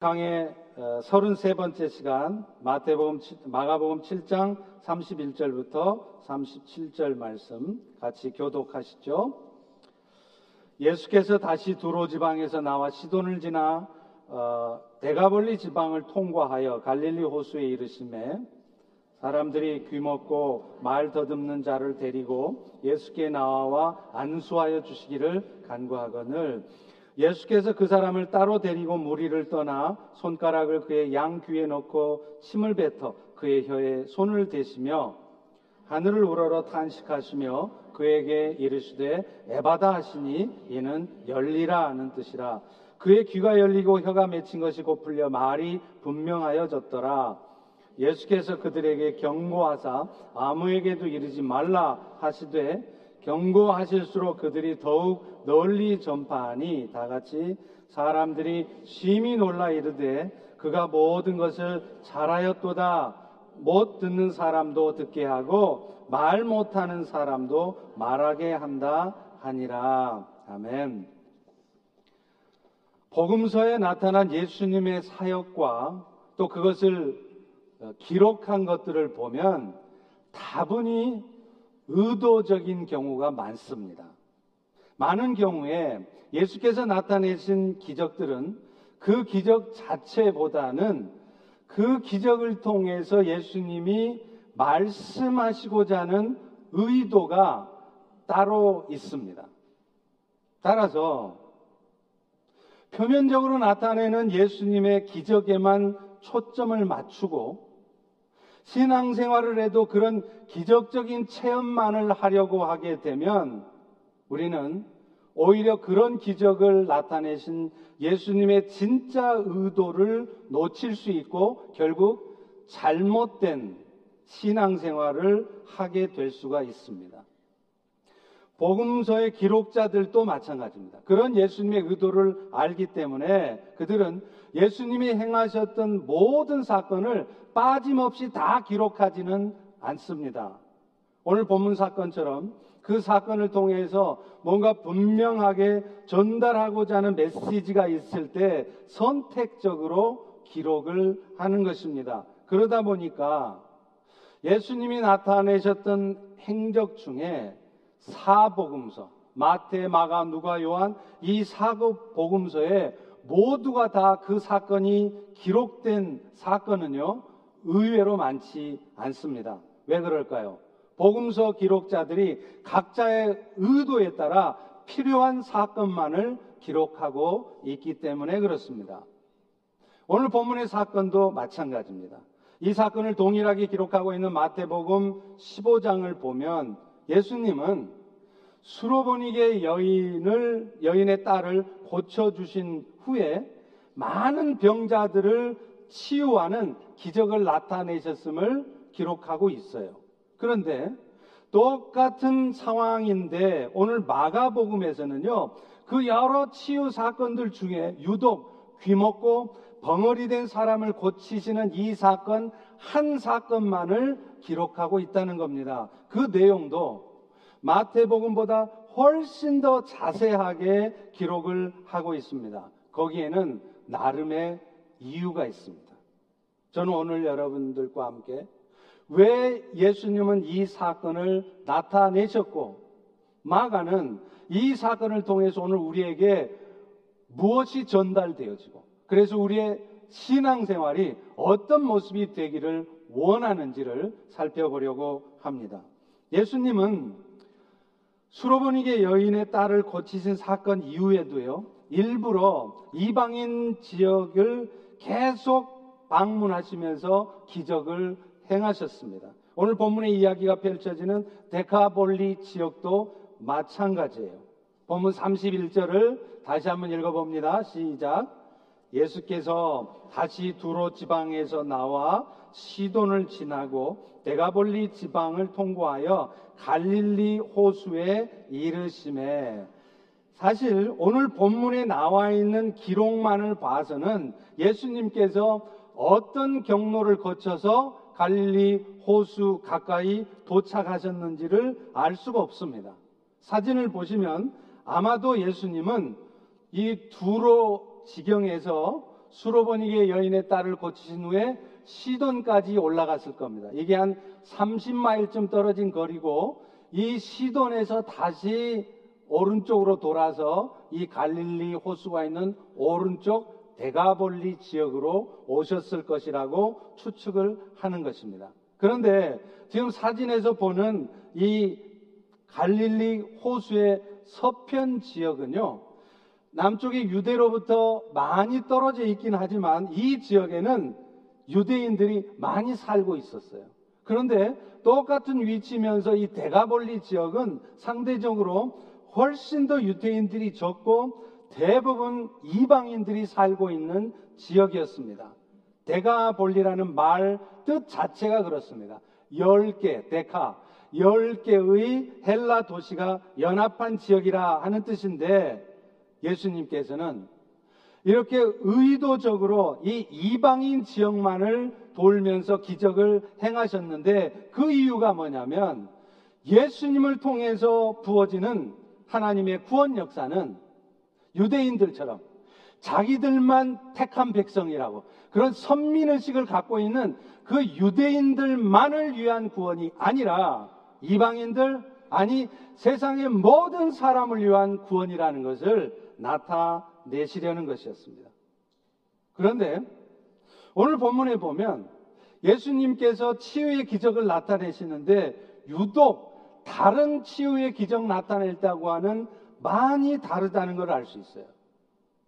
강의 33번째 시간 마태복음 마가복음 7장 31절부터 37절 말씀 같이 교독하시죠. 예수께서 다시 두로 지방에서 나와 시돈을 지나 어, 대가볼리 지방을 통과하여 갈릴리 호수에 이르심에 사람들이 귀먹고 말 더듬는 자를 데리고 예수께 나와 안수하여 주시기를 간구하거늘 예수께서 그 사람을 따로 데리고 무리를 떠나 손가락을 그의 양 귀에 넣고 침을 뱉어 그의 혀에 손을 대시며 하늘을 우러러 탄식하시며 그에게 이르시되 에바다 하시니 이는 열리라 하는 뜻이라. 그의 귀가 열리고 혀가 맺힌 것이 곧 풀려 말이 분명하여졌더라. 예수께서 그들에게 경고하사 아무에게도 이르지 말라 하시되 경고하실수록 그들이 더욱 널리 전파하니 다 같이 사람들이 심히 놀라 이르되 그가 모든 것을 잘하였도다 못 듣는 사람도 듣게 하고 말 못하는 사람도 말하게 한다 하니라 아멘. 복음서에 나타난 예수님의 사역과 또 그것을 기록한 것들을 보면 다분히 의도적인 경우가 많습니다. 많은 경우에 예수께서 나타내신 기적들은 그 기적 자체보다는 그 기적을 통해서 예수님이 말씀하시고자 하는 의도가 따로 있습니다. 따라서 표면적으로 나타내는 예수님의 기적에만 초점을 맞추고 신앙생활을 해도 그런 기적적인 체험만을 하려고 하게 되면 우리는 오히려 그런 기적을 나타내신 예수님의 진짜 의도를 놓칠 수 있고 결국 잘못된 신앙생활을 하게 될 수가 있습니다. 복음서의 기록자들도 마찬가지입니다. 그런 예수님의 의도를 알기 때문에 그들은 예수님이 행하셨던 모든 사건을 빠짐없이 다 기록하지는 않습니다. 오늘 본문 사건처럼 그 사건을 통해서 뭔가 분명하게 전달하고자 하는 메시지가 있을 때 선택적으로 기록을 하는 것입니다. 그러다 보니까 예수님이 나타내셨던 행적 중에 사복음서, 마태, 마가, 누가, 요한 이 사급 복음서에 모두가 다 그 사건이 기록된 사건은요, 의외로 많지 않습니다. 왜 그럴까요? 복음서 기록자들이 각자의 의도에 따라 필요한 사건만을 기록하고 있기 때문에 그렇습니다. 오늘 본문의 사건도 마찬가지입니다. 이 사건을 동일하게 기록하고 있는 마태복음 15장을 보면 예수님은 수로보니게 여인을 여인의 딸을 고쳐 주신 후에 많은 병자들을 치유하는 기적을 나타내셨음을 기록하고 있어요. 그런데 똑같은 상황인데 오늘 마가복음에서는요. 그 여러 치유 사건들 중에 유독 귀먹고 벙어리 된 사람을 고치시는 이 사건 한 사건만을 기록하고 있다는 겁니다. 그 내용도 마태복음보다 훨씬 더 자세하게 기록을 하고 있습니다. 거기에는 나름의 이유가 있습니다. 저는 오늘 여러분들과 함께 왜 예수님은 이 사건을 나타내셨고 마가는 이 사건을 통해서 오늘 우리에게 무엇이 전달되어지고 그래서 우리의 신앙생활이 어떤 모습이 되기를 원하는지를 살펴보려고 합니다. 예수님은 수로보니게 여인의 딸을 고치신 사건 이후에도요, 일부러 이방인 지역을 계속 방문하시면서 기적을 행하셨습니다. 오늘 본문의 이야기가 펼쳐지는 데카볼리 지역도 마찬가지예요. 본문 31절을 다시 한번 읽어봅니다. 시작. 예수께서 다시 두로 지방에서 나와 시돈을 지나고 데가볼리 지방을 통과하여 갈릴리 호수에 이르심에 사실 오늘 본문에 나와 있는 기록만을 봐서는 예수님께서 어떤 경로를 거쳐서 갈릴리 호수 가까이 도착하셨는지를 알 수가 없습니다. 사진을 보시면 아마도 예수님은 이 두로 지경에서 수로보니게 여인의 딸을 고치신 후에 시돈까지 올라갔을 겁니다. 이게 한 30마일쯤 떨어진 거리고 이 시돈에서 다시 오른쪽으로 돌아서 이 갈릴리 호수가 있는 오른쪽 대가볼리 지역으로 오셨을 것이라고 추측을 하는 것입니다. 그런데 지금 사진에서 보는 이 갈릴리 호수의 서편 지역은요, 남쪽의 유대로부터 많이 떨어져 있긴 하지만 이 지역에는 유대인들이 많이 살고 있었어요. 그런데 똑같은 위치면서 이 대가볼리 지역은 상대적으로 훨씬 더 유대인들이 적고 대부분 이방인들이 살고 있는 지역이었습니다. 대가볼리라는 말 뜻 자체가 그렇습니다. 10개, 데카, 10개의 헬라 도시가 연합한 지역이라 하는 뜻인데 예수님께서는 이렇게 의도적으로 이 이방인 지역만을 돌면서 기적을 행하셨는데 그 이유가 뭐냐면 예수님을 통해서 부어지는 하나님의 구원 역사는 유대인들처럼 자기들만 택한 백성이라고 그런 선민의식을 갖고 있는 그 유대인들만을 위한 구원이 아니라 이방인들 아니 세상의 모든 사람을 위한 구원이라는 것을 나타 내시려는 것이었습니다. 그런데 오늘 본문에 보면 예수님께서 치유의 기적을 나타내시는데 유독 다른 치유의 기적 나타냈다고 하는 많이 다르다는 걸 알 수 있어요.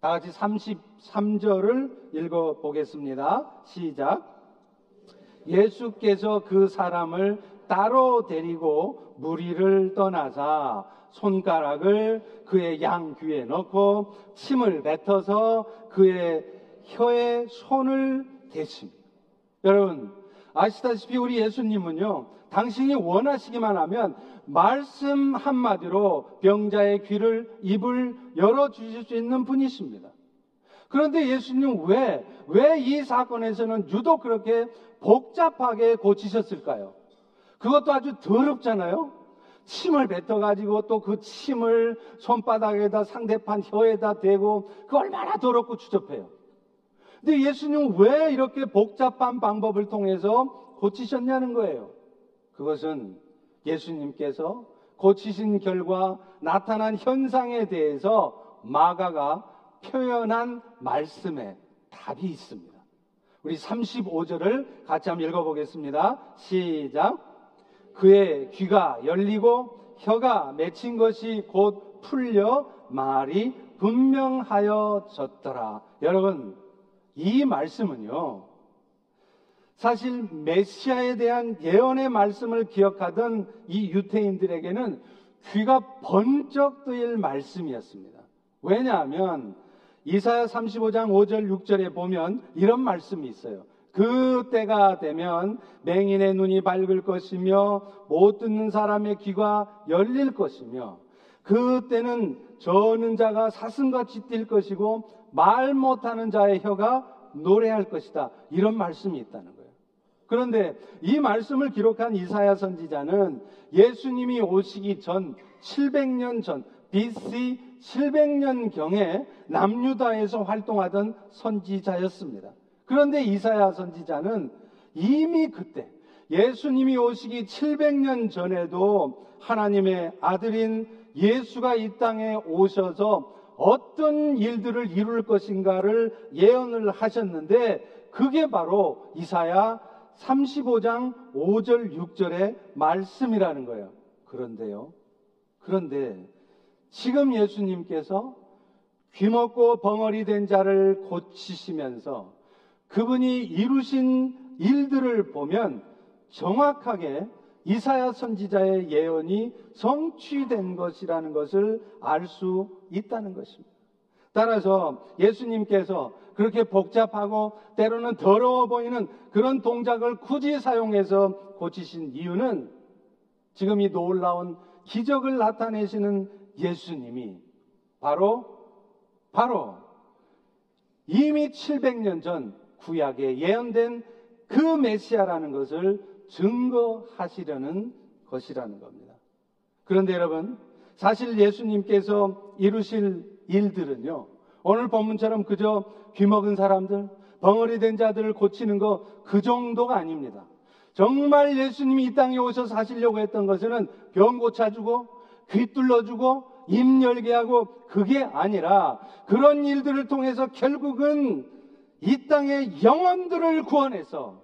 다 같이 33절을 읽어 보겠습니다. 시작. 예수께서 그 사람을 따로 데리고 무리를 떠나사 손가락을 그의 양 귀에 넣고 침을 뱉어서 그의 혀에 손을 댔습니다. 여러분 아시다시피 우리 예수님은요 당신이 원하시기만 하면 말씀 한마디로 병자의 귀를 입을 열어 주실 수 있는 분이십니다. 그런데 예수님 왜, 왜 이 사건에서는 유독 그렇게 복잡하게 고치셨을까요? 그것도 아주 더럽잖아요? 침을 뱉어가지고 또 그 침을 손바닥에다 상대판 혀에다 대고 그 얼마나 더럽고 추접해요. 근데 예수님은 왜 이렇게 복잡한 방법을 통해서 고치셨냐는 거예요. 그것은 예수님께서 고치신 결과 나타난 현상에 대해서 마가가 표현한 말씀에 답이 있습니다. 우리 35절을 같이 한번 읽어보겠습니다. 시작. 그의 귀가 열리고 혀가 맺힌 것이 곧 풀려 말이 분명하여졌더라. 여러분, 이 말씀은요, 사실 메시아에 대한 예언의 말씀을 기억하던 이 유태인들에게는 귀가 번쩍 뜨일 말씀이었습니다. 왜냐하면 이사야 35장 5절 6절에 보면 이런 말씀이 있어요. 그 때가 되면 맹인의 눈이 밝을 것이며 못 듣는 사람의 귀가 열릴 것이며 그 때는 저는 자가 사슴같이 뛸 것이고 말 못하는 자의 혀가 노래할 것이다. 이런 말씀이 있다는 거예요. 그런데 이 말씀을 기록한 이사야 선지자는 예수님이 오시기 전 700년 전 BC 700년경에 남유다에서 활동하던 선지자였습니다. 그런데 이사야 선지자는 이미 그때 예수님이 오시기 700년 전에도 하나님의 아들인 예수가 이 땅에 오셔서 어떤 일들을 이룰 것인가를 예언을 하셨는데 그게 바로 이사야 35장 5절 6절의 말씀이라는 거예요. 그런데요. 그런데 지금 예수님께서 귀 먹고 벙어리 된 자를 고치시면서 그분이 이루신 일들을 보면 정확하게 이사야 선지자의 예언이 성취된 것이라는 것을 알 수 있다는 것입니다. 따라서 예수님께서 그렇게 복잡하고 때로는 더러워 보이는 그런 동작을 굳이 사용해서 고치신 이유는 지금 이 놀라운 기적을 나타내시는 예수님이 바로 바로 이미 700년 전 구약에 예언된 그 메시아라는 것을 증거하시려는 것이라는 겁니다. 그런데 여러분, 사실 예수님께서 이루실 일들은요, 오늘 본문처럼 그저 귀먹은 사람들, 벙어리 된 자들을 고치는 거 그 정도가 아닙니다. 정말 예수님이 이 땅에 오셔서 하시려고 했던 것은 병 고쳐주고 귀 뚫어주고 입 열게 하고 그게 아니라 그런 일들을 통해서 결국은 이 땅의 영혼들을 구원해서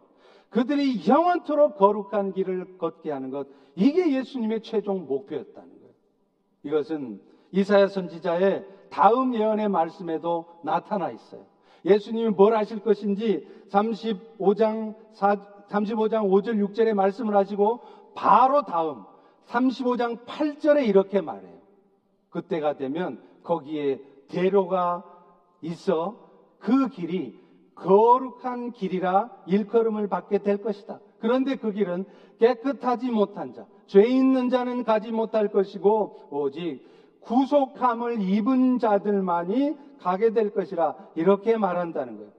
그들이 영원토록 거룩한 길을 걷게 하는 것 이게 예수님의 최종 목표였다는 거예요. 이것은 이사야 선지자의 다음 예언의 말씀에도 나타나 있어요. 예수님이 뭘 하실 것인지 35장 4, 35장 5절 6절에 말씀을 하시고 바로 다음 35장 8절에 이렇게 말해요. 그때가 되면 거기에 대로가 있어 그 길이 거룩한 길이라 일컬음을 받게 될 것이다. 그런데 그 길은 깨끗하지 못한 자, 죄 있는 자는 가지 못할 것이고 오직 구속함을 입은 자들만이 가게 될 것이라 이렇게 말한다는 거예요.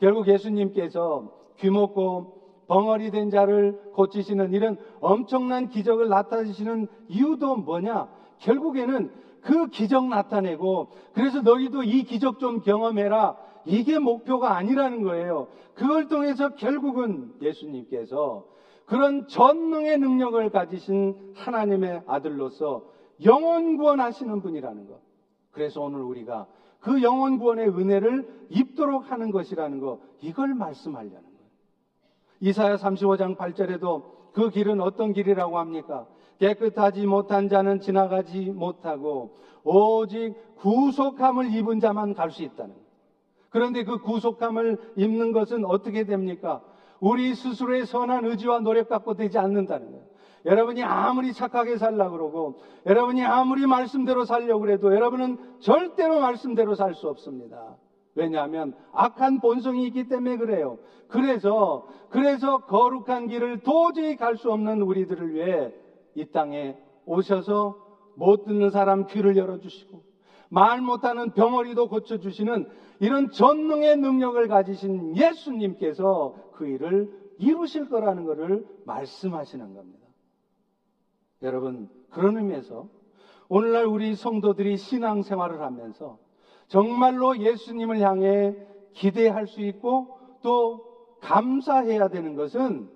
결국 예수님께서 귀먹고 벙어리 된 자를 고치시는 이런 엄청난 기적을 나타내시는 이유도 뭐냐? 결국에는 그 기적 나타내고 그래서 너희도 이 기적 좀 경험해라. 이게 목표가 아니라는 거예요. 그걸 통해서 결국은 예수님께서 그런 전능의 능력을 가지신 하나님의 아들로서 영원 구원하시는 분이라는 것. 그래서 오늘 우리가 그 영원 구원의 은혜를 입도록 하는 것이라는 것. 이걸 말씀하려는 거예요. 이사야 35장 8절에도 그 길은 어떤 길이라고 합니까? 깨끗하지 못한 자는 지나가지 못하고 오직 구속함을 입은 자만 갈 수 있다는 거예요. 그런데 그 구속함을 입는 것은 어떻게 됩니까? 우리 스스로의 선한 의지와 노력 갖고 되지 않는다는 거예요. 여러분이 아무리 착하게 살라 그러고 여러분이 아무리 말씀대로 살려고 그래도 여러분은 절대로 말씀대로 살 수 없습니다. 왜냐하면 악한 본성이 있기 때문에 그래요. 그래서 그래서 거룩한 길을 도저히 갈 수 없는 우리들을 위해 이 땅에 오셔서 못 듣는 사람 귀를 열어 주시고 말 못하는 병어리도 고쳐 주시는 이런 전능의 능력을 가지신 예수님께서 그 일을 이루실 거라는 것을 말씀하시는 겁니다. 여러분, 그런 의미에서 오늘날 우리 성도들이 신앙생활을 하면서 정말로 예수님을 향해 기대할 수 있고 또 감사해야 되는 것은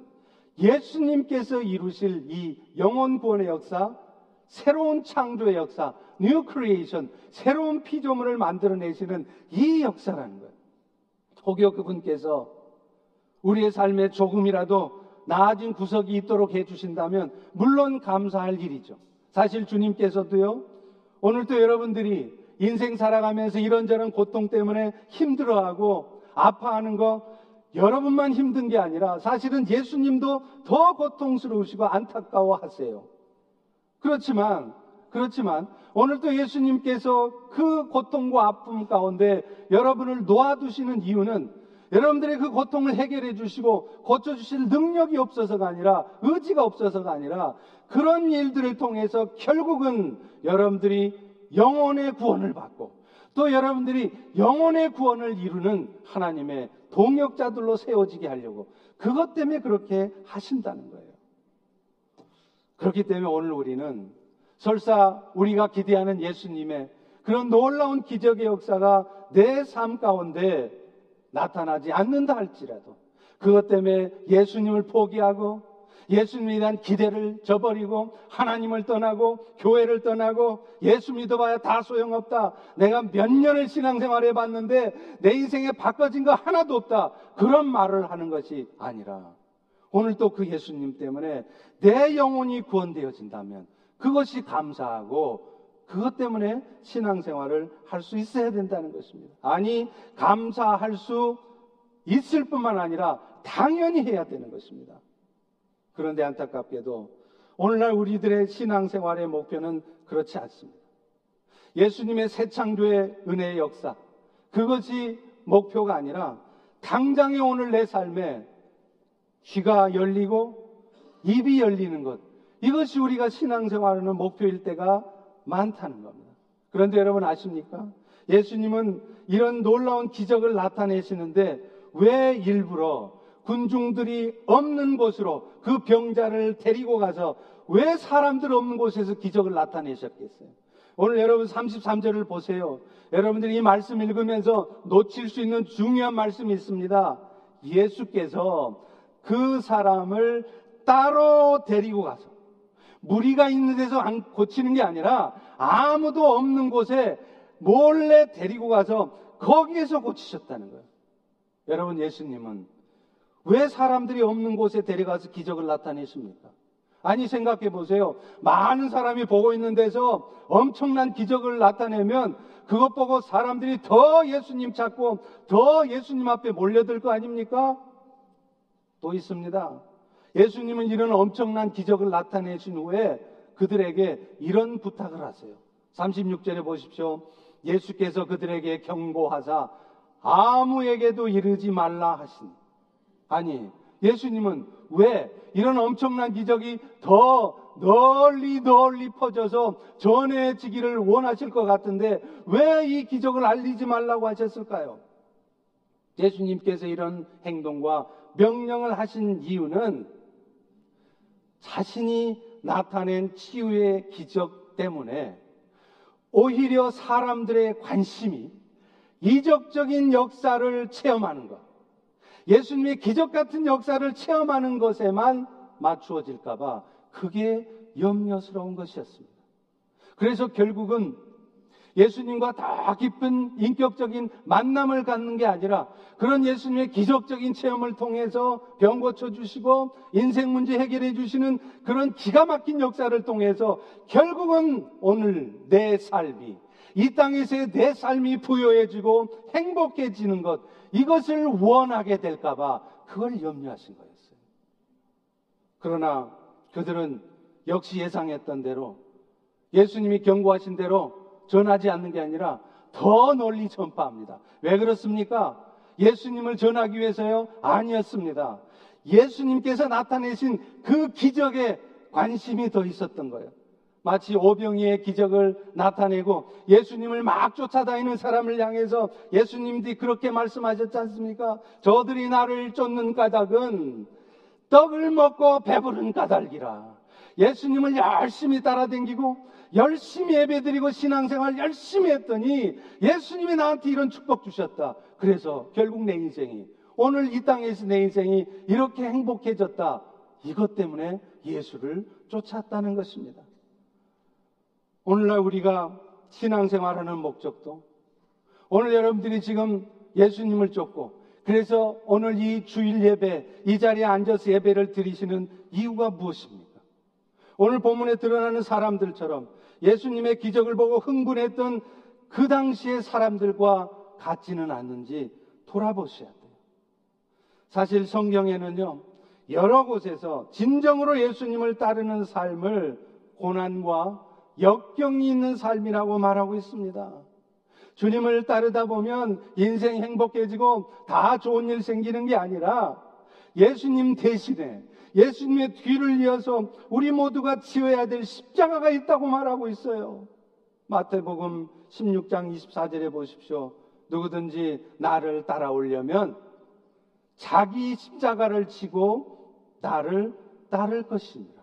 예수님께서 이루실 이 영원 구원의 역사, 새로운 창조의 역사, new creation, 새로운 피조물을 만들어내시는 이 역사라는 거예요. 혹여 그분께서 우리의 삶에 조금이라도 나아진 구석이 있도록 해주신다면 물론 감사할 일이죠. 사실 주님께서도요, 오늘도 여러분들이 인생 살아가면서 이런저런 고통 때문에 힘들어하고 아파하는 거 여러분만 힘든 게 아니라 사실은 예수님도 더 고통스러우시고 안타까워 하세요. 그렇지만, 그렇지만 오늘도 예수님께서 그 고통과 아픔 가운데 여러분을 놓아두시는 이유는 여러분들의 그 고통을 해결해 주시고 고쳐주실 능력이 없어서가 아니라 의지가 없어서가 아니라 그런 일들을 통해서 결국은 여러분들이 영혼의 구원을 받고 또 여러분들이 영혼의 구원을 이루는 하나님의 동역자들로 세워지게 하려고 그것 때문에 그렇게 하신다는 거예요. 그렇기 때문에 오늘 우리는 설사 우리가 기대하는 예수님의 그런 놀라운 기적의 역사가 내 삶 가운데 나타나지 않는다 할지라도 그것 때문에 예수님을 포기하고 예수님에 대한 기대를 저버리고 하나님을 떠나고 교회를 떠나고 예수 믿어봐야 다 소용없다. 내가 몇 년을 신앙생활 해봤는데 내 인생에 바꿔진 거 하나도 없다. 그런 말을 하는 것이 아니라 오늘 또 그 예수님 때문에 내 영혼이 구원되어진다면 그것이 감사하고 그것 때문에 신앙생활을 할 수 있어야 된다는 것입니다. 아니 감사할 수 있을 뿐만 아니라 당연히 해야 되는 것입니다. 그런데 안타깝게도 오늘날 우리들의 신앙생활의 목표는 그렇지 않습니다. 예수님의 새 창조의 은혜의 역사, 그것이 목표가 아니라 당장의 오늘 내 삶에 귀가 열리고 입이 열리는 것, 이것이 우리가 신앙생활하는 목표일 때가 많다는 겁니다. 그런데 여러분 아십니까? 예수님은 이런 놀라운 기적을 나타내시는데 왜 일부러 군중들이 없는 곳으로 그 병자를 데리고 가서 왜 사람들 없는 곳에서 기적을 나타내셨겠어요? 오늘 여러분 33절을 보세요. 여러분들이 이 말씀 읽으면서 놓칠 수 있는 중요한 말씀이 있습니다. 예수께서 그 사람을 따로 데리고 가서 무리가 있는 데서 안 고치는 게 아니라 아무도 없는 곳에 몰래 데리고 가서 거기에서 고치셨다는 거예요. 여러분 예수님은 왜 사람들이 없는 곳에 데려가서 기적을 나타내십니까? 아니 생각해 보세요. 많은 사람이 보고 있는 데서 엄청난 기적을 나타내면 그것 보고 사람들이 더 예수님 찾고 더 예수님 앞에 몰려들 거 아닙니까? 또 있습니다. 예수님은 이런 엄청난 기적을 나타내신 후에 그들에게 이런 부탁을 하세요. 36절에 보십시오. 예수께서 그들에게 경고하사 아무에게도 이르지 말라 하신. 아니, 예수님은 왜 이런 엄청난 기적이 더 널리 널리 퍼져서 전해지기를 원하실 것 같은데 왜 이 기적을 알리지 말라고 하셨을까요? 예수님께서 이런 행동과 명령을 하신 이유는 자신이 나타낸 치유의 기적 때문에 오히려 사람들의 관심이 이적적인 역사를 체험하는 것, 예수님의 기적 같은 역사를 체험하는 것에만 맞추어질까봐 그게 염려스러운 것이었습니다. 그래서 결국은 예수님과 더 깊은 인격적인 만남을 갖는 게 아니라 그런 예수님의 기적적인 체험을 통해서 병 고쳐 주시고 인생 문제 해결해 주시는 그런 기가 막힌 역사를 통해서 결국은 오늘 내 삶이 이 땅에서의 내 삶이 부여해지고 행복해지는 것 이것을 원하게 될까봐 그걸 염려하신 거였어요. 그러나 그들은 역시 예상했던 대로 예수님이 경고하신 대로 전하지 않는 게 아니라 더 널리 전파합니다. 왜 그렇습니까? 예수님을 전하기 위해서요? 아니었습니다. 예수님께서 나타내신 그 기적에 관심이 더 있었던 거예요. 마치 오병이의 기적을 나타내고 예수님을 막 쫓아다니는 사람을 향해서 예수님들이 그렇게 말씀하셨지 않습니까? 저들이 나를 쫓는 까닭은 떡을 먹고 배부른 까닭이라. 예수님을 열심히 따라댕기고 열심히 예배드리고 신앙생활 열심히 했더니 예수님이 나한테 이런 축복 주셨다. 그래서 결국 내 인생이 오늘 이 땅에서 내 인생이 이렇게 행복해졌다. 이것 때문에 예수를 쫓았다는 것입니다. 오늘날 우리가 신앙생활하는 목적도 오늘 여러분들이 지금 예수님을 쫓고 그래서 오늘 이 주일 예배 이 자리에 앉아서 예배를 드리시는 이유가 무엇입니까? 오늘 본문에 드러나는 사람들처럼 예수님의 기적을 보고 흥분했던 그 당시의 사람들과 같지는 않는지 돌아보셔야 돼요. 사실 성경에는요, 여러 곳에서 진정으로 예수님을 따르는 삶을 고난과 역경이 있는 삶이라고 말하고 있습니다. 주님을 따르다 보면 인생 행복해지고 다 좋은 일 생기는 게 아니라 예수님 대신에 예수님의 뒤를 이어서 우리 모두가 지어야 될 십자가가 있다고 말하고 있어요. 마태복음 16장 24절에 보십시오. 누구든지 나를 따라오려면 자기 십자가를 지고 나를 따를 것입니다.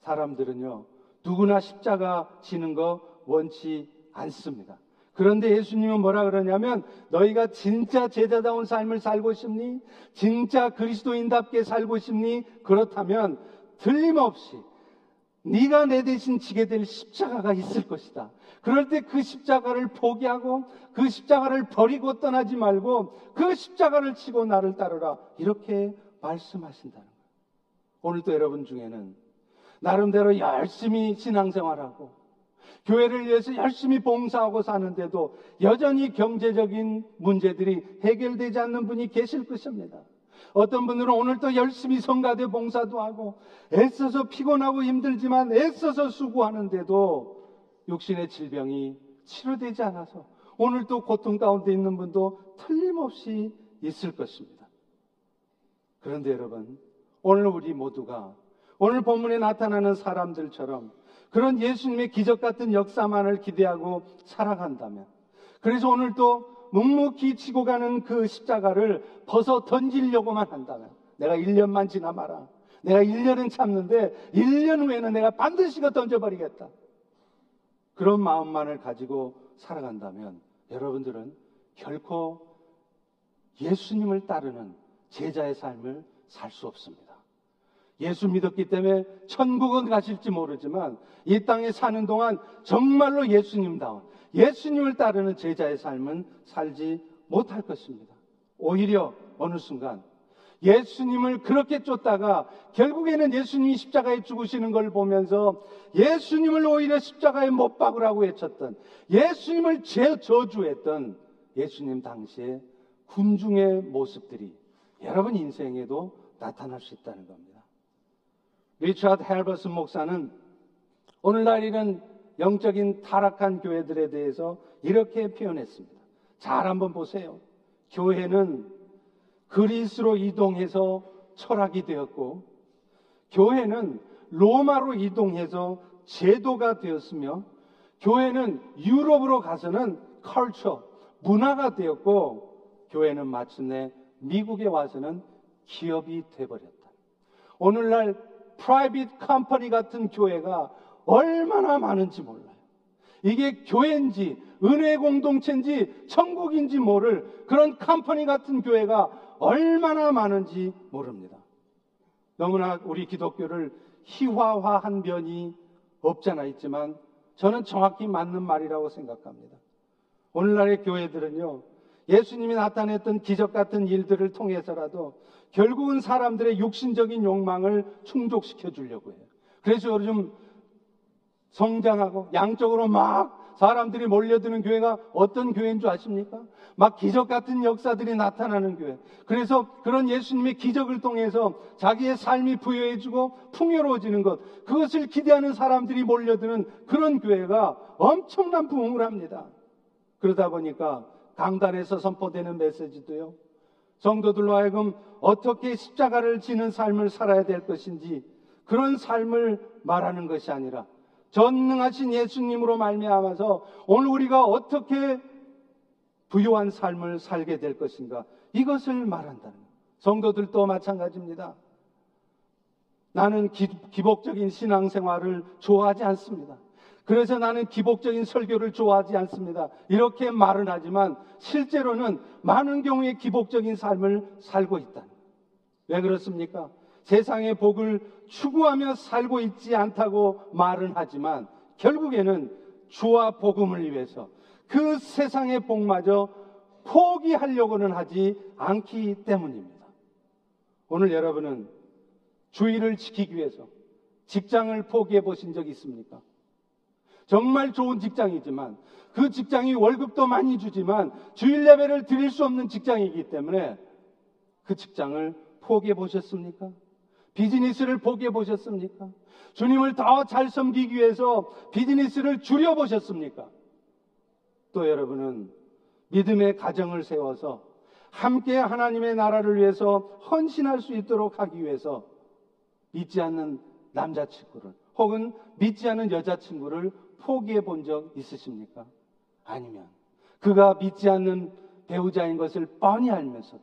사람들은요, 누구나 십자가 지는 거 원치 않습니다. 그런데 예수님은 뭐라 그러냐면 너희가 진짜 제자다운 삶을 살고 싶니? 진짜 그리스도인답게 살고 싶니? 그렇다면 틀림없이 네가 내 대신 지게 될 십자가가 있을 것이다. 그럴 때 그 십자가를 포기하고 그 십자가를 버리고 떠나지 말고 그 십자가를 치고 나를 따르라. 이렇게 말씀하신다는 거예요. 오늘도 여러분 중에는 나름대로 열심히 신앙생활하고 교회를 위해서 열심히 봉사하고 사는데도 여전히 경제적인 문제들이 해결되지 않는 분이 계실 것입니다. 어떤 분들은 오늘 또 열심히 성가대 봉사도 하고 애써서 피곤하고 힘들지만 애써서 수고하는데도 육신의 질병이 치료되지 않아서 오늘 또 고통 가운데 있는 분도 틀림없이 있을 것입니다. 그런데 여러분, 오늘 우리 모두가 오늘 본문에 나타나는 사람들처럼 그런 예수님의 기적 같은 역사만을 기대하고 살아간다면 그래서 오늘도 묵묵히 치고 가는 그 십자가를 벗어 던지려고만 한다면 내가 1년만 지나마라. 내가 1년은 참는데 1년 후에는 내가 반드시 그 던져버리겠다. 그런 마음만을 가지고 살아간다면 여러분들은 결코 예수님을 따르는 제자의 삶을 살 수 없습니다. 예수 믿었기 때문에 천국은 가실지 모르지만 이 땅에 사는 동안 정말로 예수님다운 예수님을 따르는 제자의 삶은 살지 못할 것입니다. 오히려 어느 순간 예수님을 그렇게 쫓다가 결국에는 예수님이 십자가에 죽으시는 걸 보면서 예수님을 오히려 십자가에 못 박으라고 외쳤던 예수님을 제 저주했던 예수님 당시의 군중의 모습들이 여러분 인생에도 나타날 수 있다는 겁니다. 리처드 헬버슨 목사는 오늘날 이런 영적인 타락한 교회들에 대해서 이렇게 표현했습니다. 잘 한번 보세요. 교회는 그리스로 이동해서 철학이 되었고, 교회는 로마로 이동해서 제도가 되었으며, 교회는 유럽으로 가서는 culture, 문화가 되었고, 교회는 마침내 미국에 와서는 기업이 돼버렸다. 오늘날 private company 같은 교회가 얼마나 많은지 몰라요. 이게 교회인지 은혜 공동체인지 천국인지 모를 그런 company 같은 교회가 얼마나 많은지 모릅니다. 너무나 우리 기독교를 희화화한 면이 없잖아 있지만 저는 정확히 맞는 말이라고 생각합니다. 오늘날의 교회들은요, 예수님이 나타냈던 기적 같은 일들을 통해서라도 결국은 사람들의 육신적인 욕망을 충족시켜 주려고 해요. 그래서 요즘 성장하고 양쪽으로 막 사람들이 몰려드는 교회가 어떤 교회인 줄 아십니까? 막 기적 같은 역사들이 나타나는 교회. 그래서 그런 예수님의 기적을 통해서 자기의 삶이 부여해지고 풍요로워지는 것, 그것을 기대하는 사람들이 몰려드는 그런 교회가 엄청난 부흥을 합니다. 그러다 보니까 강단에서 선포되는 메시지도요. 성도들로 하여금 어떻게 십자가를 지는 삶을 살아야 될 것인지 그런 삶을 말하는 것이 아니라 전능하신 예수님으로 말미암아서 오늘 우리가 어떻게 부유한 삶을 살게 될 것인가 이것을 말한다는 성도들도 마찬가지입니다. 나는 기, 기복적인 신앙생활을 좋아하지 않습니다. 그래서 나는 기복적인 설교를 좋아하지 않습니다. 이렇게 말은 하지만 실제로는 많은 경우에 기복적인 삶을 살고 있다. 왜 그렇습니까? 세상의 복을 추구하며 살고 있지 않다고 말은 하지만 결국에는 주와 복음을 위해서 그 세상의 복마저 포기하려고는 하지 않기 때문입니다. 오늘 여러분은 주의를 지키기 위해서 직장을 포기해 보신 적 있습니까? 정말 좋은 직장이지만 그 직장이 월급도 많이 주지만 주일 예배를 드릴 수 없는 직장이기 때문에 그 직장을 포기해 보셨습니까? 비즈니스를 포기해 보셨습니까? 주님을 더 잘 섬기기 위해서 비즈니스를 줄여 보셨습니까? 또 여러분은 믿음의 가정을 세워서 함께 하나님의 나라를 위해서 헌신할 수 있도록 하기 위해서 믿지 않는 남자친구를 혹은 믿지 않는 여자친구를 포기해 본 적 있으십니까? 아니면 그가 믿지 않는 배우자인 것을 뻔히 알면서도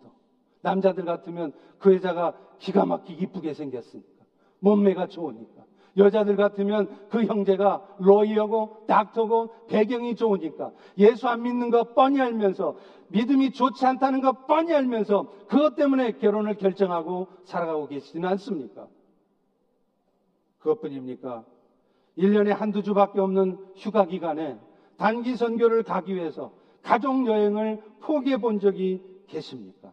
남자들 같으면 그 여자가 기가 막히게 이쁘게 생겼으니까 몸매가 좋으니까 여자들 같으면 그 형제가 로이어고 닥터고 배경이 좋으니까 예수 안 믿는 거 뻔히 알면서 믿음이 좋지 않다는 거 뻔히 알면서 그것 때문에 결혼을 결정하고 살아가고 계시지는 않습니까? 그것뿐입니까? 1년에 한두 주밖에 없는 휴가 기간에 단기 선교를 가기 위해서 가족 여행을 포기해 본 적이 계십니까?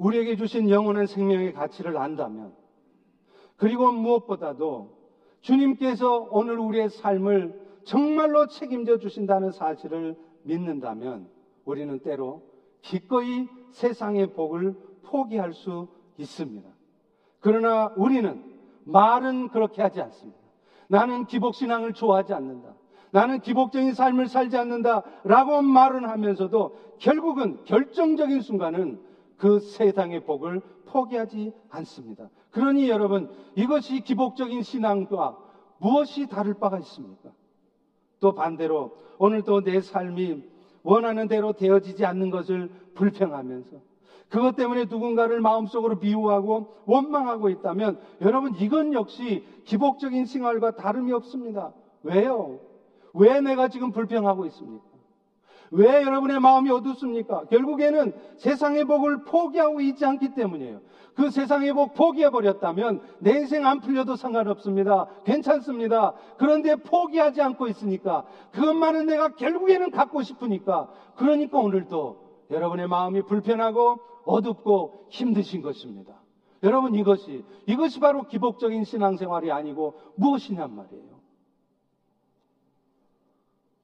우리에게 주신 영원한 생명의 가치를 안다면 그리고 무엇보다도 주님께서 오늘 우리의 삶을 정말로 책임져 주신다는 사실을 믿는다면 우리는 때로 기꺼이 세상의 복을 포기할 수 있습니다. 그러나 우리는 말은 그렇게 하지 않습니다. 나는 기복신앙을 좋아하지 않는다. 나는 기복적인 삶을 살지 않는다. 라고 말은 하면서도 결국은 결정적인 순간은 그 세상의 복을 포기하지 않습니다. 그러니 여러분, 이것이 기복적인 신앙과 무엇이 다를 바가 있습니까? 또 반대로 오늘도 내 삶이 원하는 대로 되어지지 않는 것을 불평하면서 그것 때문에 누군가를 마음속으로 미워하고 원망하고 있다면 여러분 이건 역시 기복적인 생활과 다름이 없습니다. 왜요? 왜 내가 지금 불평하고 있습니까? 왜 여러분의 마음이 어둡습니까? 결국에는 세상의 복을 포기하고 있지 않기 때문이에요. 그 세상의 복 포기해버렸다면 내 인생 안 풀려도 상관없습니다. 괜찮습니다. 그런데 포기하지 않고 있으니까 그것만은 내가 결국에는 갖고 싶으니까 그러니까 오늘도 여러분의 마음이 불편하고 어둡고 힘드신 것입니다. 여러분 이것이 이것이 바로 기복적인 신앙생활이 아니고 무엇이냔 말이에요.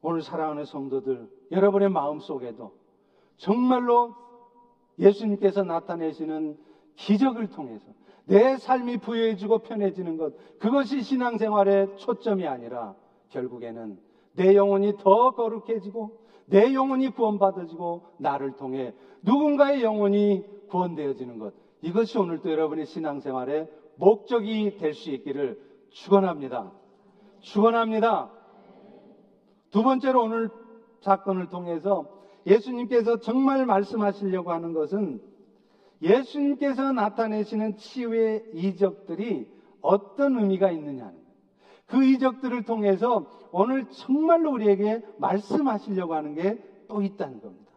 오늘 사랑하는 성도들 여러분의 마음 속에도 정말로 예수님께서 나타내시는 기적을 통해서 내 삶이 부여해지고 편해지는 것 그것이 신앙생활의 초점이 아니라 결국에는 내 영혼이 더 거룩해지고 내 영혼이 구원받아지고 나를 통해 누군가의 영혼이 구원되어지는 것 이것이 오늘도 여러분의 신앙생활의 목적이 될 수 있기를 축원합니다. 축원합니다. 두 번째로 오늘 사건을 통해서 예수님께서 정말 말씀하시려고 하는 것은 예수님께서 나타내시는 치유의 이적들이 어떤 의미가 있느냐는 그 이적들을 통해서 오늘 정말로 우리에게 말씀하시려고 하는 게 또 있다는 겁니다.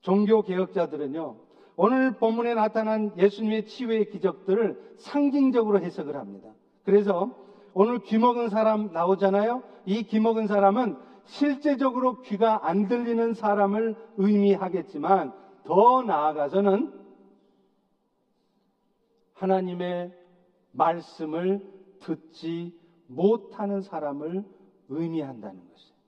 종교 개혁자들은요, 오늘 본문에 나타난 예수님의 치유의 기적들을 상징적으로 해석을 합니다. 그래서 오늘 귀 먹은 사람 나오잖아요. 이 귀 먹은 사람은 실제적으로 귀가 안 들리는 사람을 의미하겠지만 더 나아가서는 하나님의 말씀을 듣지 못하는 사람을 의미한다는 것이에요.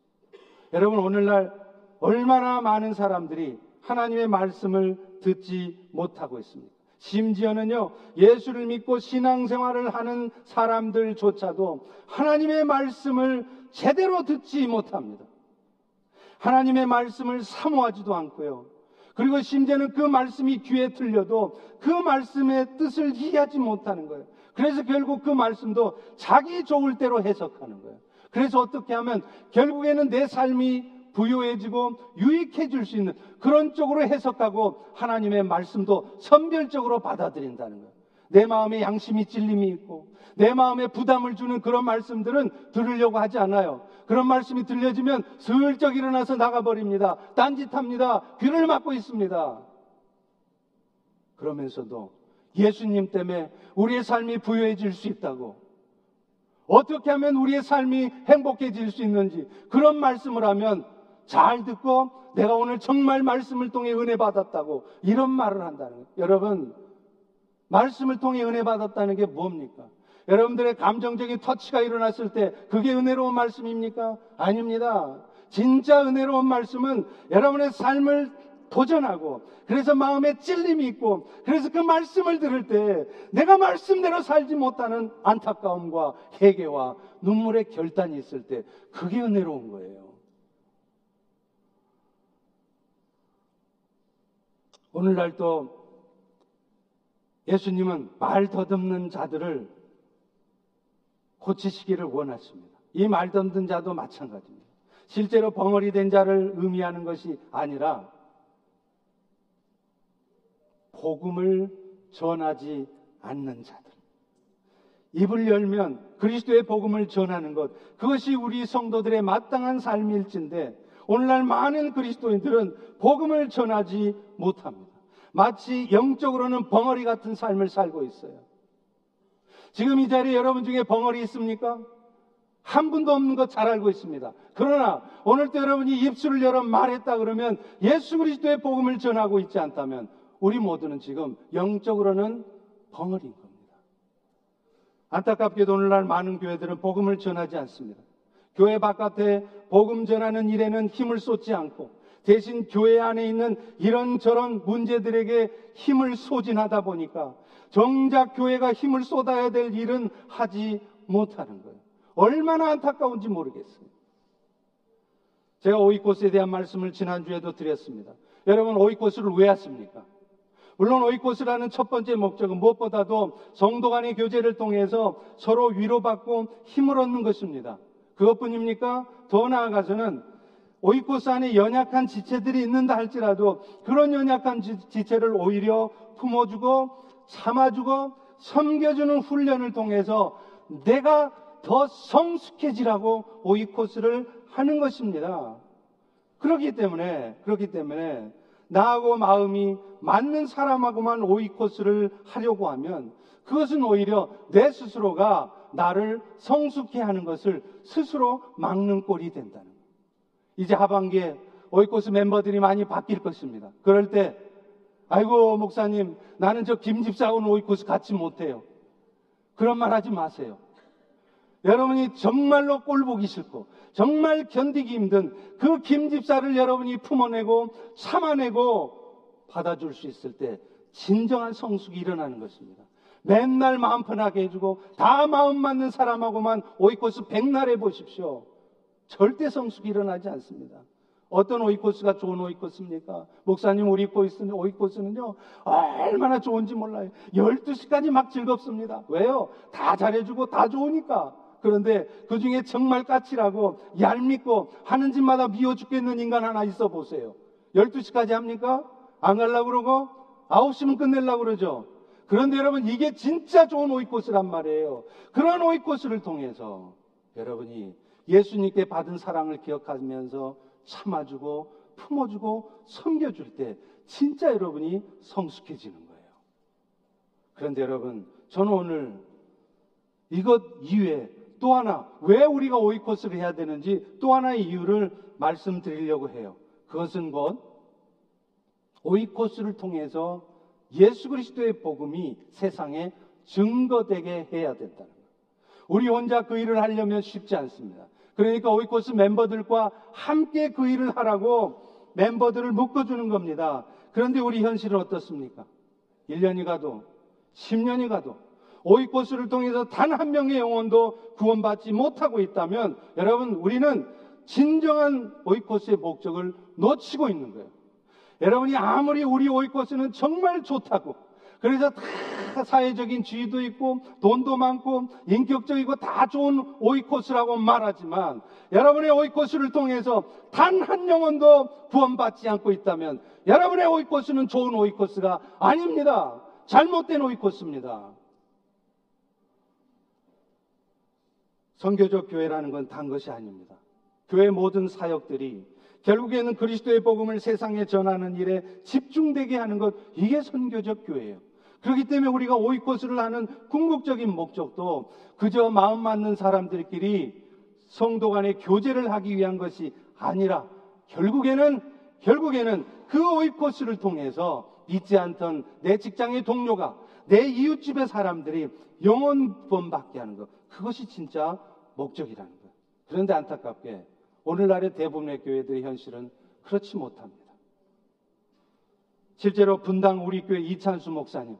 여러분, 오늘날 얼마나 많은 사람들이 하나님의 말씀을 듣지 못하고 있습니까? 심지어는요, 예수를 믿고 신앙생활을 하는 사람들조차도 하나님의 말씀을 제대로 듣지 못합니다. 하나님의 말씀을 사모하지도 않고요. 그리고 심지어는 그 말씀이 귀에 들려도 그 말씀의 뜻을 이해하지 못하는 거예요. 그래서 결국 그 말씀도 자기 좋을 대로 해석하는 거예요. 그래서 어떻게 하면 결국에는 내 삶이 부유해지고 유익해질 수 있는 그런 쪽으로 해석하고 하나님의 말씀도 선별적으로 받아들인다는 거예요. 내 마음에 양심이 찔림이 있고 내 마음에 부담을 주는 그런 말씀들은 들으려고 하지 않아요. 그런 말씀이 들려지면 슬쩍 일어나서 나가버립니다. 딴짓합니다. 귀를 막고 있습니다. 그러면서도 예수님 때문에 우리의 삶이 부유해질 수 있다고 어떻게 하면 우리의 삶이 행복해질 수 있는지 그런 말씀을 하면 잘 듣고 내가 오늘 정말 말씀을 통해 은혜 받았다고 이런 말을 한다는 거예요. 여러분, 말씀을 통해 은혜 받았다는 게 뭡니까? 여러분들의 감정적인 터치가 일어났을 때 그게 은혜로운 말씀입니까? 아닙니다. 진짜 은혜로운 말씀은 여러분의 삶을 도전하고 그래서 마음에 찔림이 있고 그래서 그 말씀을 들을 때 내가 말씀대로 살지 못하는 안타까움과 회개와 눈물의 결단이 있을 때 그게 은혜로운 거예요. 오늘날 또 예수님은 말 더듬는 자들을 고치시기를 원하십니다. 이 말 더듬는 자도 마찬가지입니다. 실제로 벙어리 된 자를 의미하는 것이 아니라 복음을 전하지 않는 자들. 입을 열면 그리스도의 복음을 전하는 것, 그것이 우리 성도들의 마땅한 삶일진데, 오늘날 많은 그리스도인들은 복음을 전하지 못합니다. 마치 영적으로는 벙어리 같은 삶을 살고 있어요. 지금 이 자리에 여러분 중에 벙어리 있습니까? 한 분도 없는 것 잘 알고 있습니다. 그러나 오늘도 여러분이 입술을 열어 말했다 그러면 예수 그리스도의 복음을 전하고 있지 않다면 우리 모두는 지금 영적으로는 벙어리인 겁니다. 안타깝게도 오늘날 많은 교회들은 복음을 전하지 않습니다. 교회 바깥에 복음 전하는 일에는 힘을 쏟지 않고 대신 교회 안에 있는 이런저런 문제들에게 힘을 소진하다 보니까 정작 교회가 힘을 쏟아야 될 일은 하지 못하는 거예요. 얼마나 안타까운지 모르겠어요. 제가 오이코스에 대한 말씀을 지난주에도 드렸습니다. 여러분, 오이코스를 왜 왔습니까? 물론 오이코스라는 첫 번째 목적은 무엇보다도 성도 간의 교제를 통해서 서로 위로받고 힘을 얻는 것입니다. 그것뿐입니까? 더 나아가서는 오이코스 안에 연약한 지체들이 있는다 할지라도 그런 연약한 지, 지체를 오히려 품어주고 참아주고 섬겨주는 훈련을 통해서 내가 더 성숙해지라고 오이코스를 하는 것입니다. 그렇기 때문에, 그렇기 때문에 나하고 마음이 맞는 사람하고만 오이코스를 하려고 하면 그것은 오히려 내 스스로가 나를 성숙해 하는 것을 스스로 막는 꼴이 된다는. 이제 하반기에 오이코스 멤버들이 많이 바뀔 것입니다. 그럴 때, 아이고, 목사님, 나는 저 김집사하고는 오이코스 같이 못해요. 그런 말 하지 마세요. 여러분이 정말로 꼴 보기 싫고, 정말 견디기 힘든 그 김집사를 여러분이 품어내고, 참아내고, 받아줄 수 있을 때, 진정한 성숙이 일어나는 것입니다. 맨날 마음 편하게 해주고, 다 마음 맞는 사람하고만 오이코스 백날 해보십시오. 절대 성숙이 일어나지 않습니다. 어떤 오이코스가 좋은 오이코스입니까? 목사님, 우리 오이코스는, 오이코스는요, 얼마나 좋은지 몰라요. 12시까지 막 즐겁습니다. 왜요? 다 잘해주고 다 좋으니까. 그런데 그 중에 정말 까칠하고 얄밉고 하는 짓마다 미워 죽겠는 인간 하나 있어 보세요. 12시까지 합니까? 안 가려고 그러고 9시면 끝내려고 그러죠. 그런데 여러분 이게 진짜 좋은 오이코스란 말이에요. 그런 오이코스를 통해서 여러분이 예수님께 받은 사랑을 기억하면서 참아주고 품어주고 섬겨줄 때 진짜 여러분이 성숙해지는 거예요. 그런데 여러분 저는 오늘 이것 이외에 또 하나 왜 우리가 오이코스를 해야 되는지 또 하나의 이유를 말씀드리려고 해요. 그것은 곧 오이코스를 통해서 예수 그리스도의 복음이 세상에 증거되게 해야 된다는 거예요. 우리 혼자 그 일을 하려면 쉽지 않습니다. 그러니까 오이코스 멤버들과 함께 그 일을 하라고 멤버들을 묶어주는 겁니다. 그런데 우리 현실은 어떻습니까? 1년이 가도 10년이 가도 오이코스를 통해서 단 한 명의 영혼도 구원받지 못하고 있다면 여러분 우리는 진정한 오이코스의 목적을 놓치고 있는 거예요. 여러분이 아무리 우리 오이코스는 정말 좋다고 그래서 다 사회적인 지위도 있고 돈도 많고 인격적이고 다 좋은 오이코스라고 말하지만 여러분의 오이코스를 통해서 단 한 영혼도 구원받지 않고 있다면 여러분의 오이코스는 좋은 오이코스가 아닙니다. 잘못된 오이코스입니다. 성교적 교회라는 건 단 것이 아닙니다. 교회 모든 사역들이 결국에는 그리스도의 복음을 세상에 전하는 일에 집중되게 하는 것, 이게 선교적 교회예요. 그렇기 때문에 우리가 오이코스를 하는 궁극적인 목적도 그저 마음 맞는 사람들끼리 성도 간의 교제를 하기 위한 것이 아니라 결국에는 결국에는 그 오이코스를 통해서 잊지 않던 내 직장의 동료가 내 이웃집의 사람들이 영원 구원받게 하는 것 그것이 진짜 목적이라는 것. 그런데 안타깝게 오늘날의 대부분의 교회들의 현실은 그렇지 못합니다. 실제로 분당 우리 교회 이찬수 목사님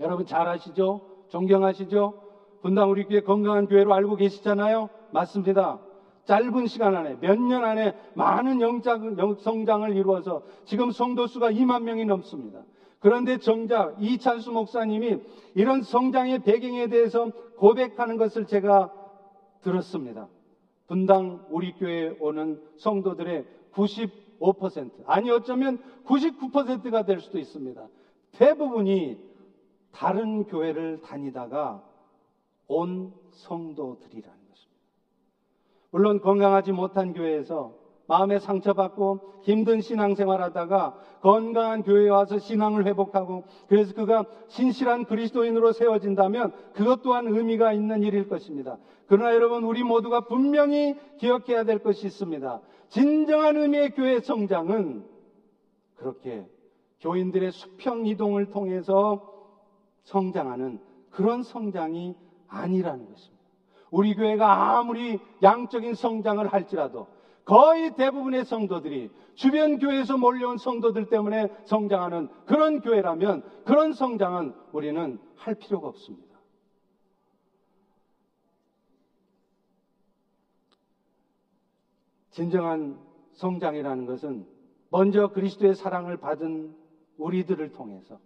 여러분 잘 아시죠? 존경하시죠? 분당 우리 교회 건강한 교회로 알고 계시잖아요? 맞습니다. 짧은 시간 안에 몇 년 안에 많은 영장, 영, 성장을 이루어서 지금 성도 수가 2만 명이 넘습니다. 그런데 정작 이찬수 목사님이 이런 성장의 배경에 대해서 고백하는 것을 제가 들었습니다. 분당 우리 교회에 오는 성도들의 95% 아니 어쩌면 99%가 될 수도 있습니다. 대부분이 다른 교회를 다니다가 온 성도들이라는 것입니다. 물론 건강하지 못한 교회에서 마음에 상처받고 힘든 신앙생활 하다가 건강한 교회에 와서 신앙을 회복하고 그래서 그가 신실한 그리스도인으로 세워진다면 그것 또한 의미가 있는 일일 것입니다. 그러나 여러분 우리 모두가 분명히 기억해야 될 것이 있습니다. 진정한 의미의 교회 성장은 그렇게 교인들의 수평 이동을 통해서 성장하는 그런 성장이 아니라는 것입니다. 우리 교회가 아무리 양적인 성장을 할지라도 거의 대부분의 성도들이 주변 교회에서 몰려온 성도들 때문에 성장하는 그런 교회라면 그런 성장은 우리는 할 필요가 없습니다. 진정한 성장이라는 것은 먼저 그리스도의 사랑을 받은 우리들을 통해서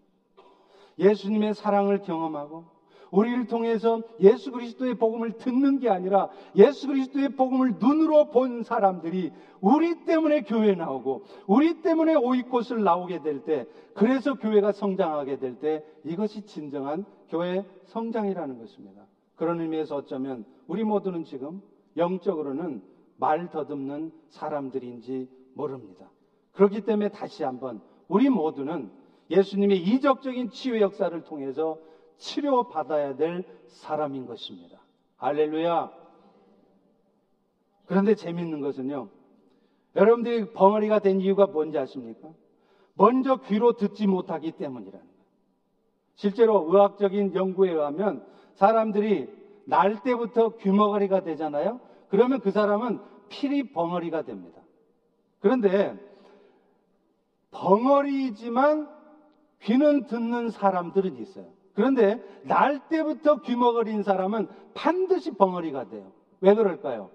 예수님의 사랑을 경험하고 우리를 통해서 예수 그리스도의 복음을 듣는 게 아니라 예수 그리스도의 복음을 눈으로 본 사람들이 우리 때문에 교회 나오고 우리 때문에 오이꽃을 나오게 될 때 그래서 교회가 성장하게 될 때 이것이 진정한 교회 성장이라는 것입니다. 그런 의미에서 어쩌면 우리 모두는 지금 영적으로는 말 더듬는 사람들인지 모릅니다. 그렇기 때문에 다시 한번 우리 모두는 예수님의 이적적인 치유 역사를 통해서 치료받아야 될 사람인 것입니다. 할렐루야. 그런데 재밌는 것은요. 여러분들이 벙어리가 된 이유가 뭔지 아십니까? 먼저 귀로 듣지 못하기 때문이라는 거예요. 실제로 의학적인 연구에 의하면 사람들이 날 때부터 귀머거리가 되잖아요. 그러면 그 사람은 필이 벙어리가 됩니다. 그런데 벙어리지만 귀는 듣는 사람들은 있어요. 그런데 날 때부터 귀머거린 사람은 반드시 벙어리가 돼요. 왜 그럴까요?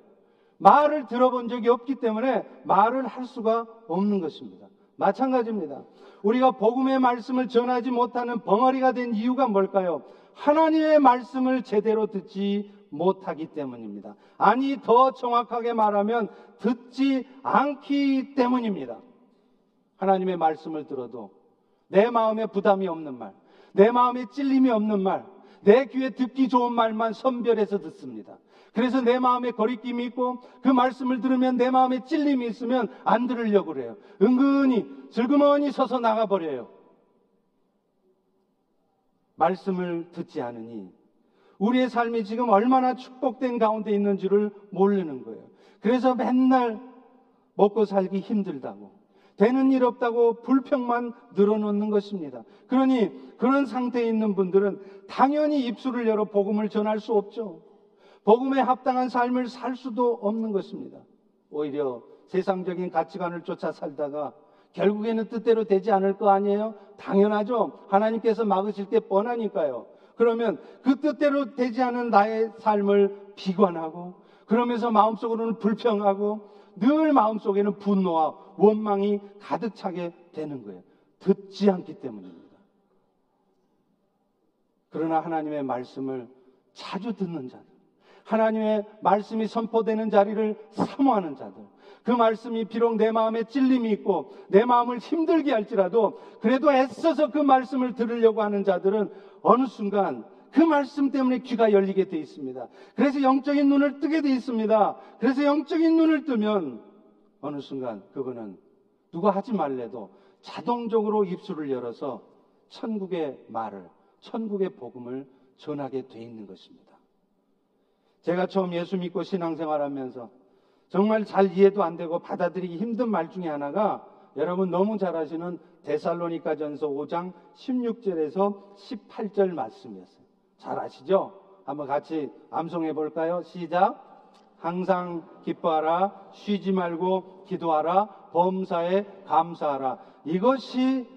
말을 들어본 적이 없기 때문에 말을 할 수가 없는 것입니다. 마찬가지입니다. 우리가 복음의 말씀을 전하지 못하는 벙어리가 된 이유가 뭘까요? 하나님의 말씀을 제대로 듣지 못하기 때문입니다. 아니, 더 정확하게 말하면 듣지 않기 때문입니다. 하나님의 말씀을 들어도 내 마음에 부담이 없는 말, 내 마음에 찔림이 없는 말, 내 귀에 듣기 좋은 말만 선별해서 듣습니다. 그래서 내 마음에 거리낌이 있고 그 말씀을 들으면 내 마음에 찔림이 있으면 안 들으려고 그래요. 은근히 슬그머니 서서 나가버려요. 말씀을 듣지 않으니 우리의 삶이 지금 얼마나 축복된 가운데 있는지를 모르는 거예요. 그래서 맨날 먹고 살기 힘들다고 되는 일 없다고 불평만 늘어놓는 것입니다. 그러니 그런 상태에 있는 분들은 당연히 입술을 열어 복음을 전할 수 없죠. 복음에 합당한 삶을 살 수도 없는 것입니다. 오히려 세상적인 가치관을 쫓아 살다가 결국에는 뜻대로 되지 않을 거 아니에요? 당연하죠. 하나님께서 막으실 게 뻔하니까요. 그러면 그 뜻대로 되지 않은 나의 삶을 비관하고 그러면서 마음속으로는 불평하고 늘 마음속에는 분노와 원망이 가득 차게 되는 거예요. 듣지 않기 때문입니다. 그러나 하나님의 말씀을 자주 듣는 자들, 하나님의 말씀이 선포되는 자리를 사모하는 자들, 그 말씀이 비록 내 마음에 찔림이 있고 내 마음을 힘들게 할지라도 그래도 애써서 그 말씀을 들으려고 하는 자들은 어느 순간 그 말씀 때문에 귀가 열리게 돼 있습니다. 그래서 영적인 눈을 뜨게 돼 있습니다. 그래서 영적인 눈을 뜨면 어느 순간 그거는 누가 하지 말래도 자동적으로 입술을 열어서 천국의 말을, 천국의 복음을 전하게 돼 있는 것입니다. 제가 처음 예수 믿고 신앙생활 하면서 정말 잘 이해도 안 되고 받아들이기 힘든 말 중에 하나가 여러분 너무 잘 아시는 데살로니가 전서 5장 16절에서 18절 말씀이었어요. 잘 아시죠? 한번 같이 암송해 볼까요? 시작. 항상 기뻐하라, 쉬지 말고 기도하라, 범사에 감사하라. 이것이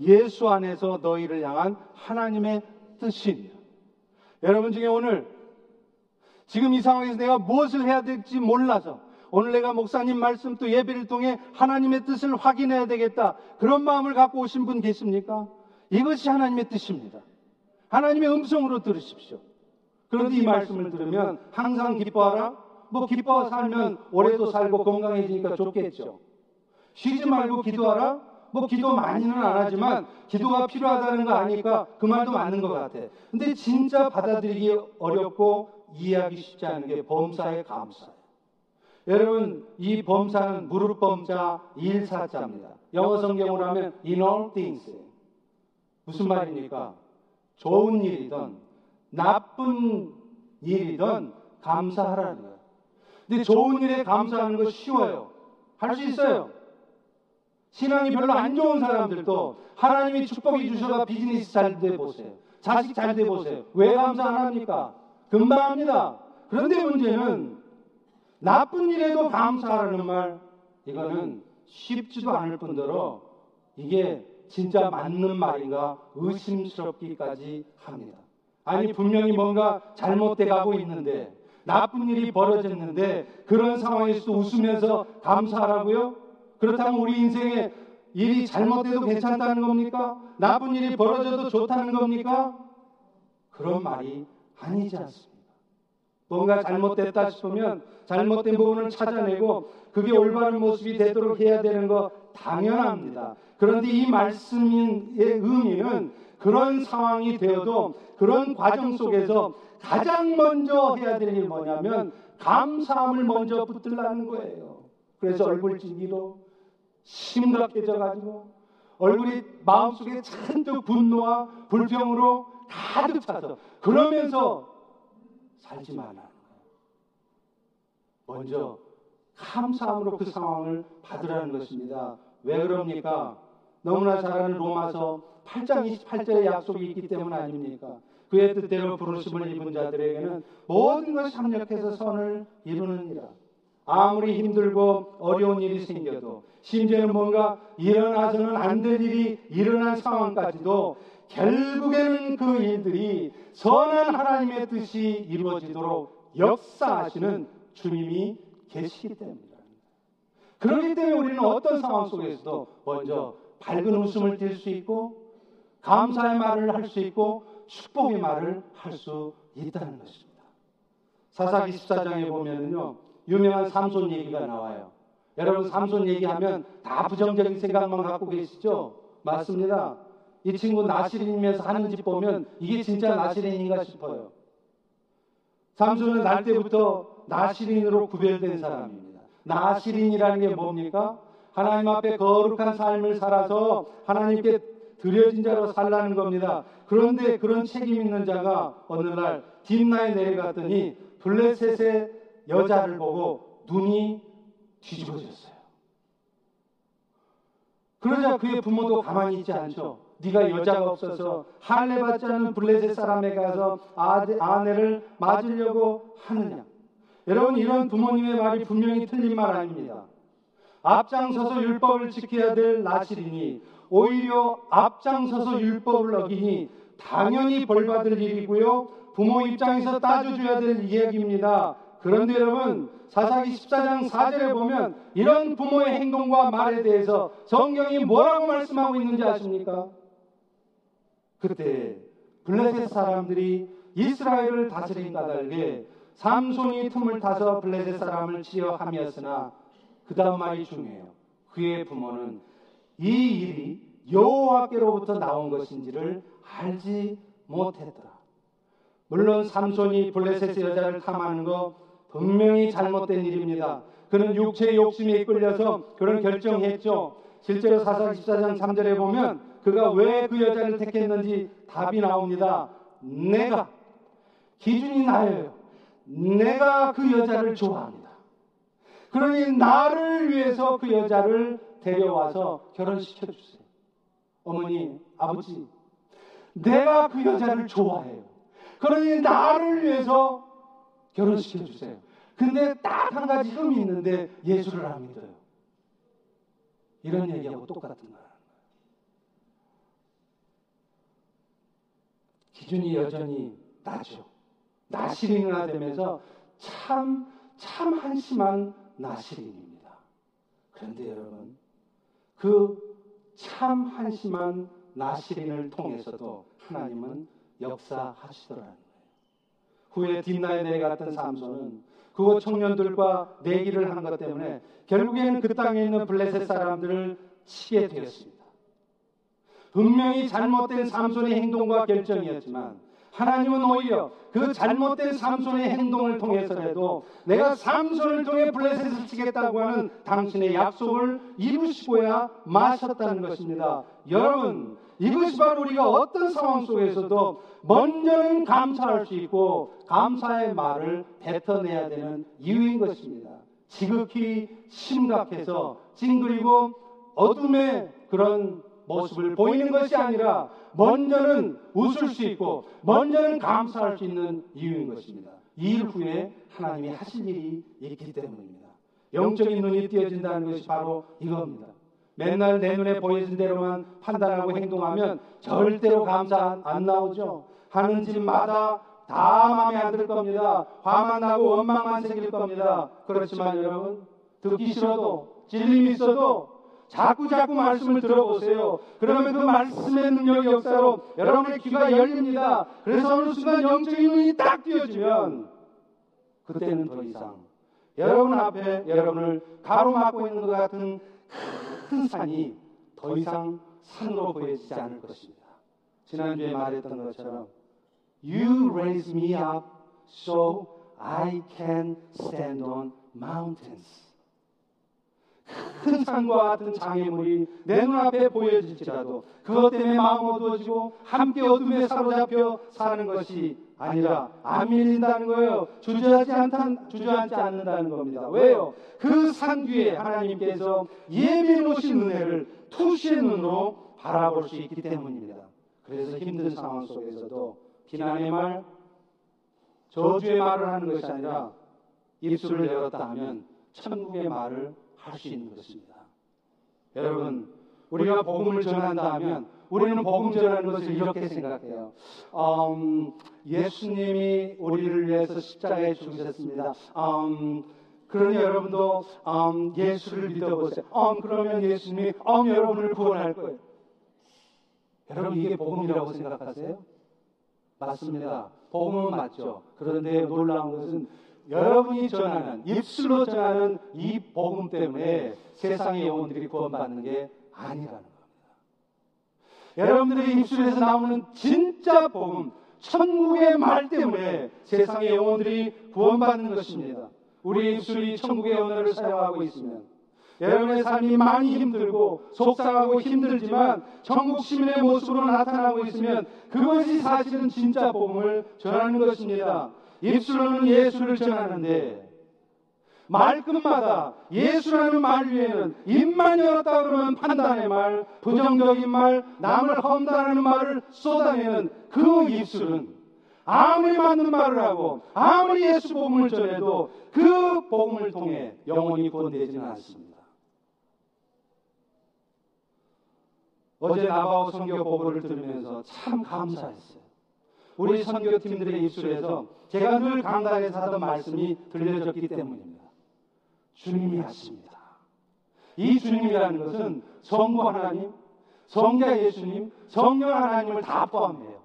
예수 안에서 너희를 향한 하나님의 뜻입니다. 여러분 중에 오늘 지금 이 상황에서 내가 무엇을 해야 될지 몰라서 오늘 내가 목사님 말씀 또 예배를 통해 하나님의 뜻을 확인해야 되겠다. 그런 마음을 갖고 오신 분 계십니까? 이것이 하나님의 뜻입니다. 하나님의 음성으로 들으십시오. 그런데 이 말씀을 들으면 항상 기뻐하라. 뭐 기뻐 살면 오래도 살고 건강해지니까 좋겠죠. 쉬지 말고 기도하라. 뭐 기도 많이는 안 하지만 기도가 필요하다는 거 아니까 그 말도 맞는 것 같아. 근데 진짜 받아들이기 어렵고 이해하기 쉽지 않은 게 범사의 감사예요. 여러분 이 범사는 무릎 범자 일사자입니다. 영어 성경으로 하면 in all things 무슨 말입니까? 좋은 일이든 나쁜 일이든 감사하라는 거예요. 근데 좋은 일에 감사하는 거 쉬워요. 할 수 있어요. 신앙이 별로 안 좋은 사람들도 하나님이 축복이 주셔서 비즈니스 잘 돼 보세요. 자식 잘 돼 보세요. 왜 감사 안 합니까? 금방 합니다. 그런데 문제는 나쁜 일에도 감사하라는 말, 이거는 쉽지도 않을 뿐더러 이게 진짜 맞는 말인가 의심스럽기까지 합니다. 아니, 분명히 뭔가 잘못돼 가고 있는데, 나쁜 일이 벌어졌는데, 그런 상황에서도 웃으면서 감사하라고요? 그렇다면 우리 인생에 일이 잘못돼도 괜찮다는 겁니까? 나쁜 일이 벌어져도 좋다는 겁니까? 그런 말이 아니지 않습니다. 뭔가 잘못됐다 싶으면 잘못된 부분을 찾아내고 그게 올바른 모습이 되도록 해야 되는 거 당연합니다. 그런데 이 말씀의 의미는 그런 상황이 되어도 그런 과정 속에서 가장 먼저 해야 될 일이 뭐냐면 감사함을 먼저 붙들라는 거예요. 그래서 얼굴 찡기도 심각해져 가지고 얼굴이 마음속에 잔뜩 분노와 불평으로 가득 차서 그러면서 살지 마라. 먼저 감사함으로 그 상황을 받으라는 것입니다. 왜 그럽니까? 너무나 잘 아는 로마서 8장 28절의 약속이 있기 때문 아닙니까? 그의 뜻대로 부르심을 입은 자들에게는 모든 것이 합력해서 선을 이루느니라. 아무리 힘들고 어려운 일이 생겨도 심지어는 뭔가 일어나서는 안 될 일이 일어난 상황까지도 결국에는 그 일들이 선한 하나님의 뜻이 이루어지도록 역사하시는 주님이 계시기 때문입니다. 그렇기 때문에 우리는 어떤 상황 속에서도 먼저 밝은 웃음을 띌 수 있고 감사의 말을 할 수 있고 축복의 말을 할 수 있다는 것입니다. 사사기 14장에 보면은요 유명한 삼손 얘기가 나와요. 여러분 삼손 얘기하면 다 부정적인 생각만 갖고 계시죠? 맞습니다. 이 친구 나시린이면서 하는 짓 보면 이게 진짜 나시린인가 싶어요. 삼손은 날 때부터 나시린으로 구별된 사람입니다. 나시린이라는 게 뭡니까? 하나님 앞에 거룩한 삶을 살아서 하나님께 드려진 자로 살라는 겁니다. 그런데 그런 책임 있는 자가 어느 날 딥나에 내려갔더니 블레셋의 여자를 보고 눈이 뒤집어졌어요. 그러자 그의 부모도 가만히 있지 않죠. 네가 여자가 없어서 할례 받지 않은 블레셋 사람에 가서 아내를 맞으려고 하느냐. 여러분 이런 부모님의 말이 분명히 틀린 말 아닙니다. 앞장서서 율법을 지켜야 될 나시리니 오히려 앞장서서 율법을 어기니 당연히 벌받을 일이고요. 부모 입장에서 따져줘야 될 이야기입니다. 그런데 여러분 사사기 14장 4절에 보면 이런 부모의 행동과 말에 대해서 성경이 뭐라고 말씀하고 있는지 아십니까? 그때 블레셋 사람들이 이스라엘을 다스린 까닭에 삼손이 틈을 타서 블레셋 사람을 치려 함이었으나 그 다음 말이 중요해요. 그의 부모는 이 일이 여호와께로부터 나온 것인지를 알지 못했더라. 물론 삼손이 블레셋 여자를 탐하는 거 분명히 잘못된 일입니다. 그는 육체의 욕심에 이끌려서 그런 결정했죠. 실제로 사사 14장 3절에 보면 그가 왜 그 여자를 택했는지 답이 나옵니다. 내가 기준이 나예요. 내가 그 여자를 좋아합니다. 그러니 나를 위해서 그 여자를 데려와서 결혼시켜 주세요. 어머니, 아버지, 내가 그 여자를 좋아해요. 그러니 나를 위해서 결혼시켜 주세요. 근데 딱 한 가지 흠이 있는데 예수를 안 믿어요. 이런 얘기하고 똑같은 거야. 기준이 여전히 낮죠. 나시린이나 되면서 참, 참 한심한 나시린입니다. 그런데 여러분, 그 참 한심한 나시린을 통해서도 하나님은 역사하시더라는 거예요. 후에 딥나에 내려갔던 삼손은 그곳 청년들과 내기를 한 것 때문에 결국에는 그 땅에 있는 블레셋 사람들을 치게 되었습니다. 분명히 잘못된 삼손의 행동과 결정이었지만 하나님은 오히려 그 잘못된 삼손의 행동을 통해서라도 내가 삼손을 통해 블레셋을 치겠다고 하는 당신의 약속을 이루시고야 마셨다는 것입니다. 여러분, 이것이 바로 우리가 어떤 상황 속에서도 먼저는 감사할 수 있고 감사의 말을 뱉어내야 되는 이유인 것입니다. 지극히 심각해서 찡그리고 어둠의 그런 모습을 보이는 것이 아니라 먼저는 웃을 수 있고 먼저는 감사할 수 있는 이유인 것입니다. 이 일 후에 하나님이 하실 일이 있기 때문입니다. 영적인 눈이 띄어진다는 것이 바로 이겁니다. 맨날 내 눈에 보여진 대로만 판단하고 행동하면 절대로 감사 안 나오죠. 하는 짓마다 다 마음에 안 들 겁니다. 화만 나고 원망만 생길 겁니다. 그렇지만 여러분 듣기 싫어도 진림이 있어도 자꾸 자꾸 말씀을 들어보세요. 그러면 그 말씀의 능력의 역사로 여러분의 귀가 열립니다. 그래서 어느 순간 영적인 눈이 딱 띄어지면 그때는 더 이상 여러분 앞에 여러분을 가로막고 있는 것 같은 큰 산이 더 이상 산으로 보여지지 않을 것입니다. 지난주에 말했던 것처럼 You raise me up so I can stand on mountains. 큰 산과 같은 장애물이 내 눈앞에 보여질지라도 그것 때문에 마음 어두워지고 함께 어둠에 사로잡혀 사는 것이 아니라 안 밀린다는 거예요. 주저하지 않다, 주저하지 않는다는 겁니다. 왜요? 그 산 뒤에 하나님께서 예비해 놓으신 은혜를 투시의 눈으로 바라볼 수 있기 때문입니다. 그래서 힘든 상황 속에서도 비난의 말, 저주의 말을 하는 것이 아니라 입술을 열었다 하면 천국의 말을 할 수 있는 것입니다. 여러분, 우리가 복음을 전한다 하면 우리는 복음 전하는 것을 이렇게 생각해요. 음, 예수님이 우리를 위해서 십자가에 죽으셨습니다. 음, 그러니 여러분도 음, 예수를 믿어보세요. 음, 그러면 예수님이 음, 여러분을 구원할 거예요. 여러분 이게 복음이라고 생각하세요? 맞습니다. 복음은 맞죠. 그런데 놀라운 것은 여러분이 전하는 입술로 전하는 이 복음 때문에 세상의 영혼들이 구원받는 게 아니라는 겁니다. 여러분들의 입술에서 나오는 진짜 복음, 천국의 말 때문에 세상의 영혼들이 구원받는 것입니다. 우리의 입술이 천국의 언어를 사용하고 있으면 여러분의 삶이 많이 힘들고 속상하고 힘들지만 천국 시민의 모습으로 나타나고 있으면 그것이 사실은 진짜 복음을 전하는 것입니다. 입술로는 예수를 전하는데 말끝마다 예수라는 말 위에는 입만 열었다 그러면 판단의 말, 부정적인 말, 남을 험담하는 말을 쏟아내는 그 입술은 아무리 맞는 말을 하고 아무리 예수 복음을 전해도 그 복음을 통해 영원히 구원되지는 않습니다. 어제 나바오 선교 보고를 들으면서 참 감사했어요. 우리 선교팀들의 입술에서 제가 늘 강단에서 하던 말씀이 들려졌기 때문입니다. 주님이 하십니다. 이 주님이라는 것은 성부 하나님, 성자 예수님, 성령 하나님을 다 포함해요.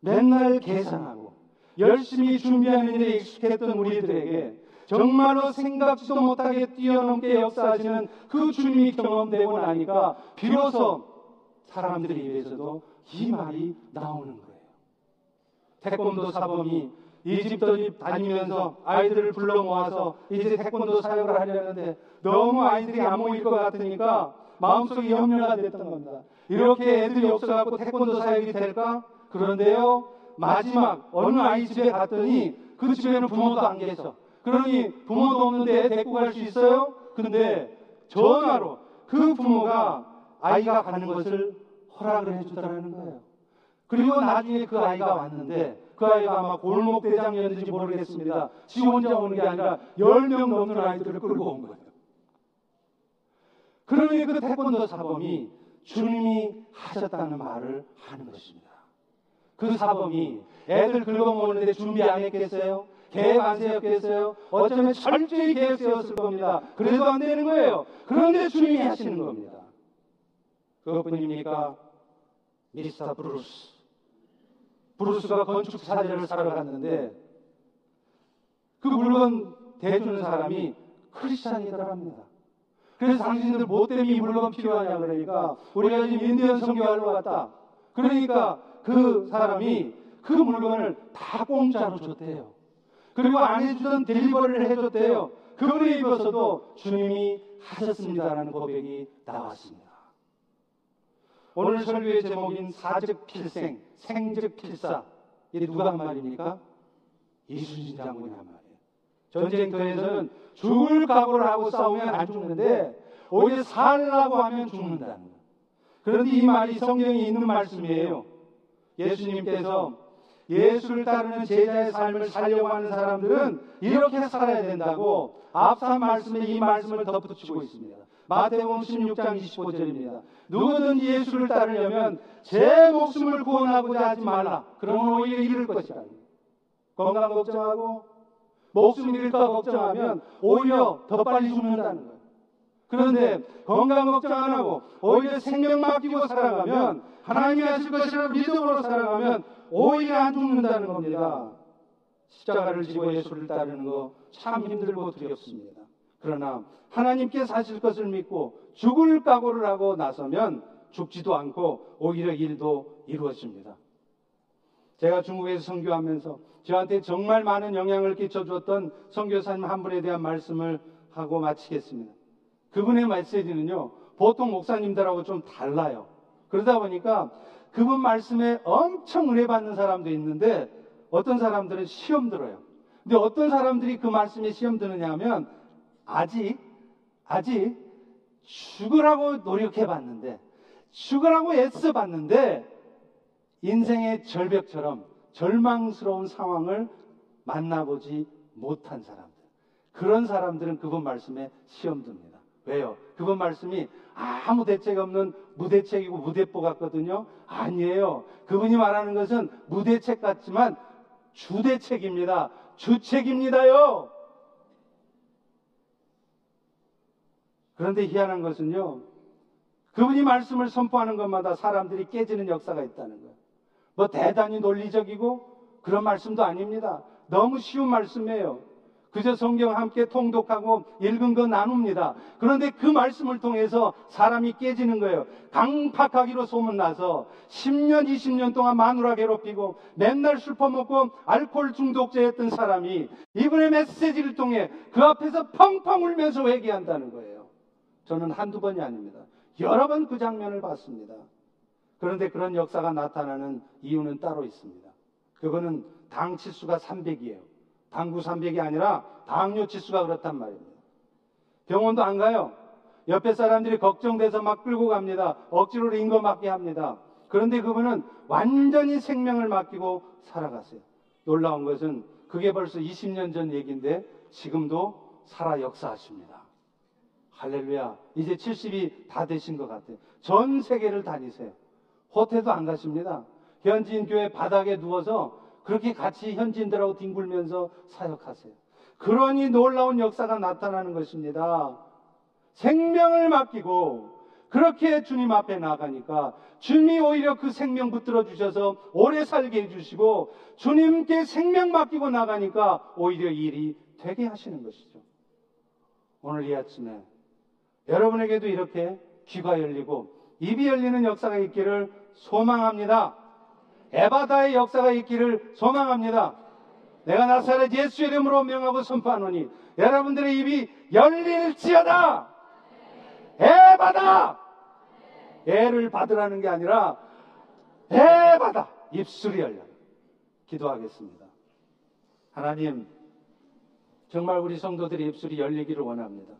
맨날 계산하고 열심히 준비하는 일에 익숙했던 우리들에게 정말로 생각지도 못하게 뛰어넘게 역사하시는 그 주님이 경험되고 나니까 비로소 사람들에 의해서도 이 말이 나오는 거예요. 태권도 사범이 이집트 다니면서 아이들을 불러 모아서 이제 태권도 사역을 하려는데 너무 아이들이 안 모일 것 같으니까 마음속에 염려가 됐던 겁니다. 이렇게 애들이 없어갖고 태권도 사역이 될까? 그런데요, 마지막 어느 아이 집에 갔더니 그 집에는 부모도 안 계셔. 그러니 부모도 없는데 데리고 갈 수 있어요? 근데 전화로 그 부모가 아이가 가는 것을 허락을 해주더라는 거예요. 그리고 나중에 그 아이가 왔는데 그 아이가 아마 골목 대장이었는지 모르겠습니다. 지 혼자 오는 게 아니라 10명 넘는 아이들을 끌고 온 거예요. 그러니 그 태권도 사범이 주님이 하셨다는 말을 하는 것입니다. 그 사범이 애들 긁어모으는데 준비 안 했겠어요? 계획 안 세웠겠어요? 어쩌면 철저히 계획 세웠을 겁니다. 그래도 안 되는 거예요. 그런데 주님이 하시는 겁니다. 그것뿐입니까? 미스터 브루스. 브루스가 건축 자재를 사러 갔는데 그 물건 대주는 사람이 크리스찬이더랍니다. 그래서 당신들 뭐 때문에 이 물건 필요하냐 그러니까 우리가 지금 인디언 선교하러 왔다. 그러니까 그 사람이 그 물건을 다 공짜로 줬대요. 그리고 안 해주던 딜리버리를 해줬대요. 그거를 입어서도 주님이 하셨습니다라는 고백이 나왔습니다. 오늘 설교의 제목인 사즉 필생, 생즉 필사. 이게 누가 한 말입니까? 이순신 장군이 한 말이에요. 전쟁터에서는 죽을 각오를 하고 싸우면 안 죽는데 오히려 살라고 하면 죽는다는 거예요. 그런데 이 말이 성경에 있는 말씀이에요. 예수님께서 예수를 따르는 제자의 삶을 살려고 하는 사람들은 이렇게 살아야 된다고 앞선 말씀에 이 말씀을 덧붙이고 있습니다. 마태복음 16장 25절입니다. 누구든지 예수를 따르려면 제 목숨을 구원하고자 하지 말라. 그러면 오히려 잃을 것이라. 건강 걱정하고 목숨 잃을까 걱정하면 오히려 더 빨리 죽는다는 거예요. 그런데 건강 걱정 안 하고 오히려 생명 맡기고 살아가면 하나님이 하실 것이라 믿음으로 살아가면 오히려 안 죽는다는 겁니다. 십자가를 지고 예수를 따르는 거 참 힘들고 두렵습니다. 그러나 하나님께서 하실 것을 믿고 죽을 각오를 하고 나서면 죽지도 않고 오히려 일도 이루어집니다. 제가 중국에서 선교하면서 저한테 정말 많은 영향을 끼쳐주었던 선교사님 한 분에 대한 말씀을 하고 마치겠습니다. 그분의 메시지는요, 보통 목사님들하고 좀 달라요. 그러다 보니까 그분 말씀에 엄청 은혜 받는 사람도 있는데 어떤 사람들은 시험 들어요. 근데 어떤 사람들이 그 말씀에 시험 드느냐 하면 아직, 아직 죽으라고 노력해 봤는데, 죽으라고 애써 봤는데, 인생의 절벽처럼 절망스러운 상황을 만나보지 못한 사람들. 그런 사람들은 그분 말씀에 시험 듭니다. 왜요? 그분 말씀이 아무 대책 없는 무대책이고 무대뽀 같거든요? 아니에요. 그분이 말하는 것은 무대책 같지만 주대책입니다. 주책입니다요. 그런데 희한한 것은요. 그분이 말씀을 선포하는 것마다 사람들이 깨지는 역사가 있다는 거예요. 뭐 대단히 논리적이고 그런 말씀도 아닙니다. 너무 쉬운 말씀이에요. 그저 성경 함께 통독하고 읽은 거 나눕니다. 그런데 그 말씀을 통해서 사람이 깨지는 거예요. 강팍하기로 소문나서 10년, 20년 동안 마누라 괴롭히고 맨날 술 퍼먹고 알코올 중독자였던 사람이 이분의 메시지를 통해 그 앞에서 펑펑 울면서 회개한다는 거예요. 저는 한두 번이 아닙니다. 여러 번 그 장면을 봤습니다. 그런데 그런 역사가 나타나는 이유는 따로 있습니다. 그거는 당 치수가 300이에요. 당구 300이 아니라 당뇨 치수가 그렇단 말입니다. 병원도 안 가요. 옆에 사람들이 걱정돼서 막 끌고 갑니다. 억지로 링거 맞게 합니다. 그런데 그분은 완전히 생명을 맡기고 살아갔어요. 놀라운 것은 그게 벌써 20년 전 얘기인데 지금도 살아 역사하십니다. 할렐루야. 이제 70이 다 되신 것 같아요. 전 세계를 다니세요. 호텔도 안 가십니다. 현지인 교회 바닥에 누워서 그렇게 같이 현지인들하고 뒹굴면서 사역하세요. 그러니 놀라운 역사가 나타나는 것입니다. 생명을 맡기고 그렇게 주님 앞에 나가니까 주님이 오히려 그 생명 붙들어 주셔서 오래 살게 해주시고 주님께 생명 맡기고 나가니까 오히려 일이 되게 하시는 것이죠. 오늘 이 아침에 여러분에게도 이렇게 귀가 열리고 입이 열리는 역사가 있기를 소망합니다. 에바다의 역사가 있기를 소망합니다. 내가 나사렛 예수 이름으로 명하고 선포하노니 여러분들의 입이 열릴지어다. 에바다. 애를 받으라는 게 아니라 에바다. 입술이 열려. 기도하겠습니다. 하나님, 정말 우리 성도들의 입술이 열리기를 원합니다.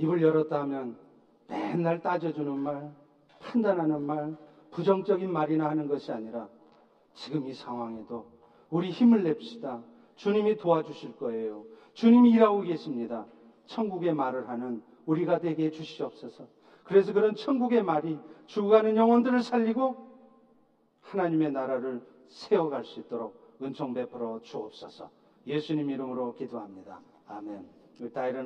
입을 열었다 하면 맨날 따져주는 말, 판단하는 말, 부정적인 말이나 하는 것이 아니라 지금 이 상황에도 우리 힘을 냅시다. 주님이 도와주실 거예요. 주님이 일하고 계십니다. 천국의 말을 하는 우리가 되게 해주시옵소서. 그래서 그런 천국의 말이 죽어가는 영혼들을 살리고 하나님의 나라를 세워갈 수 있도록 은총 베풀어 주옵소서. 예수님 이름으로 기도합니다. 아멘.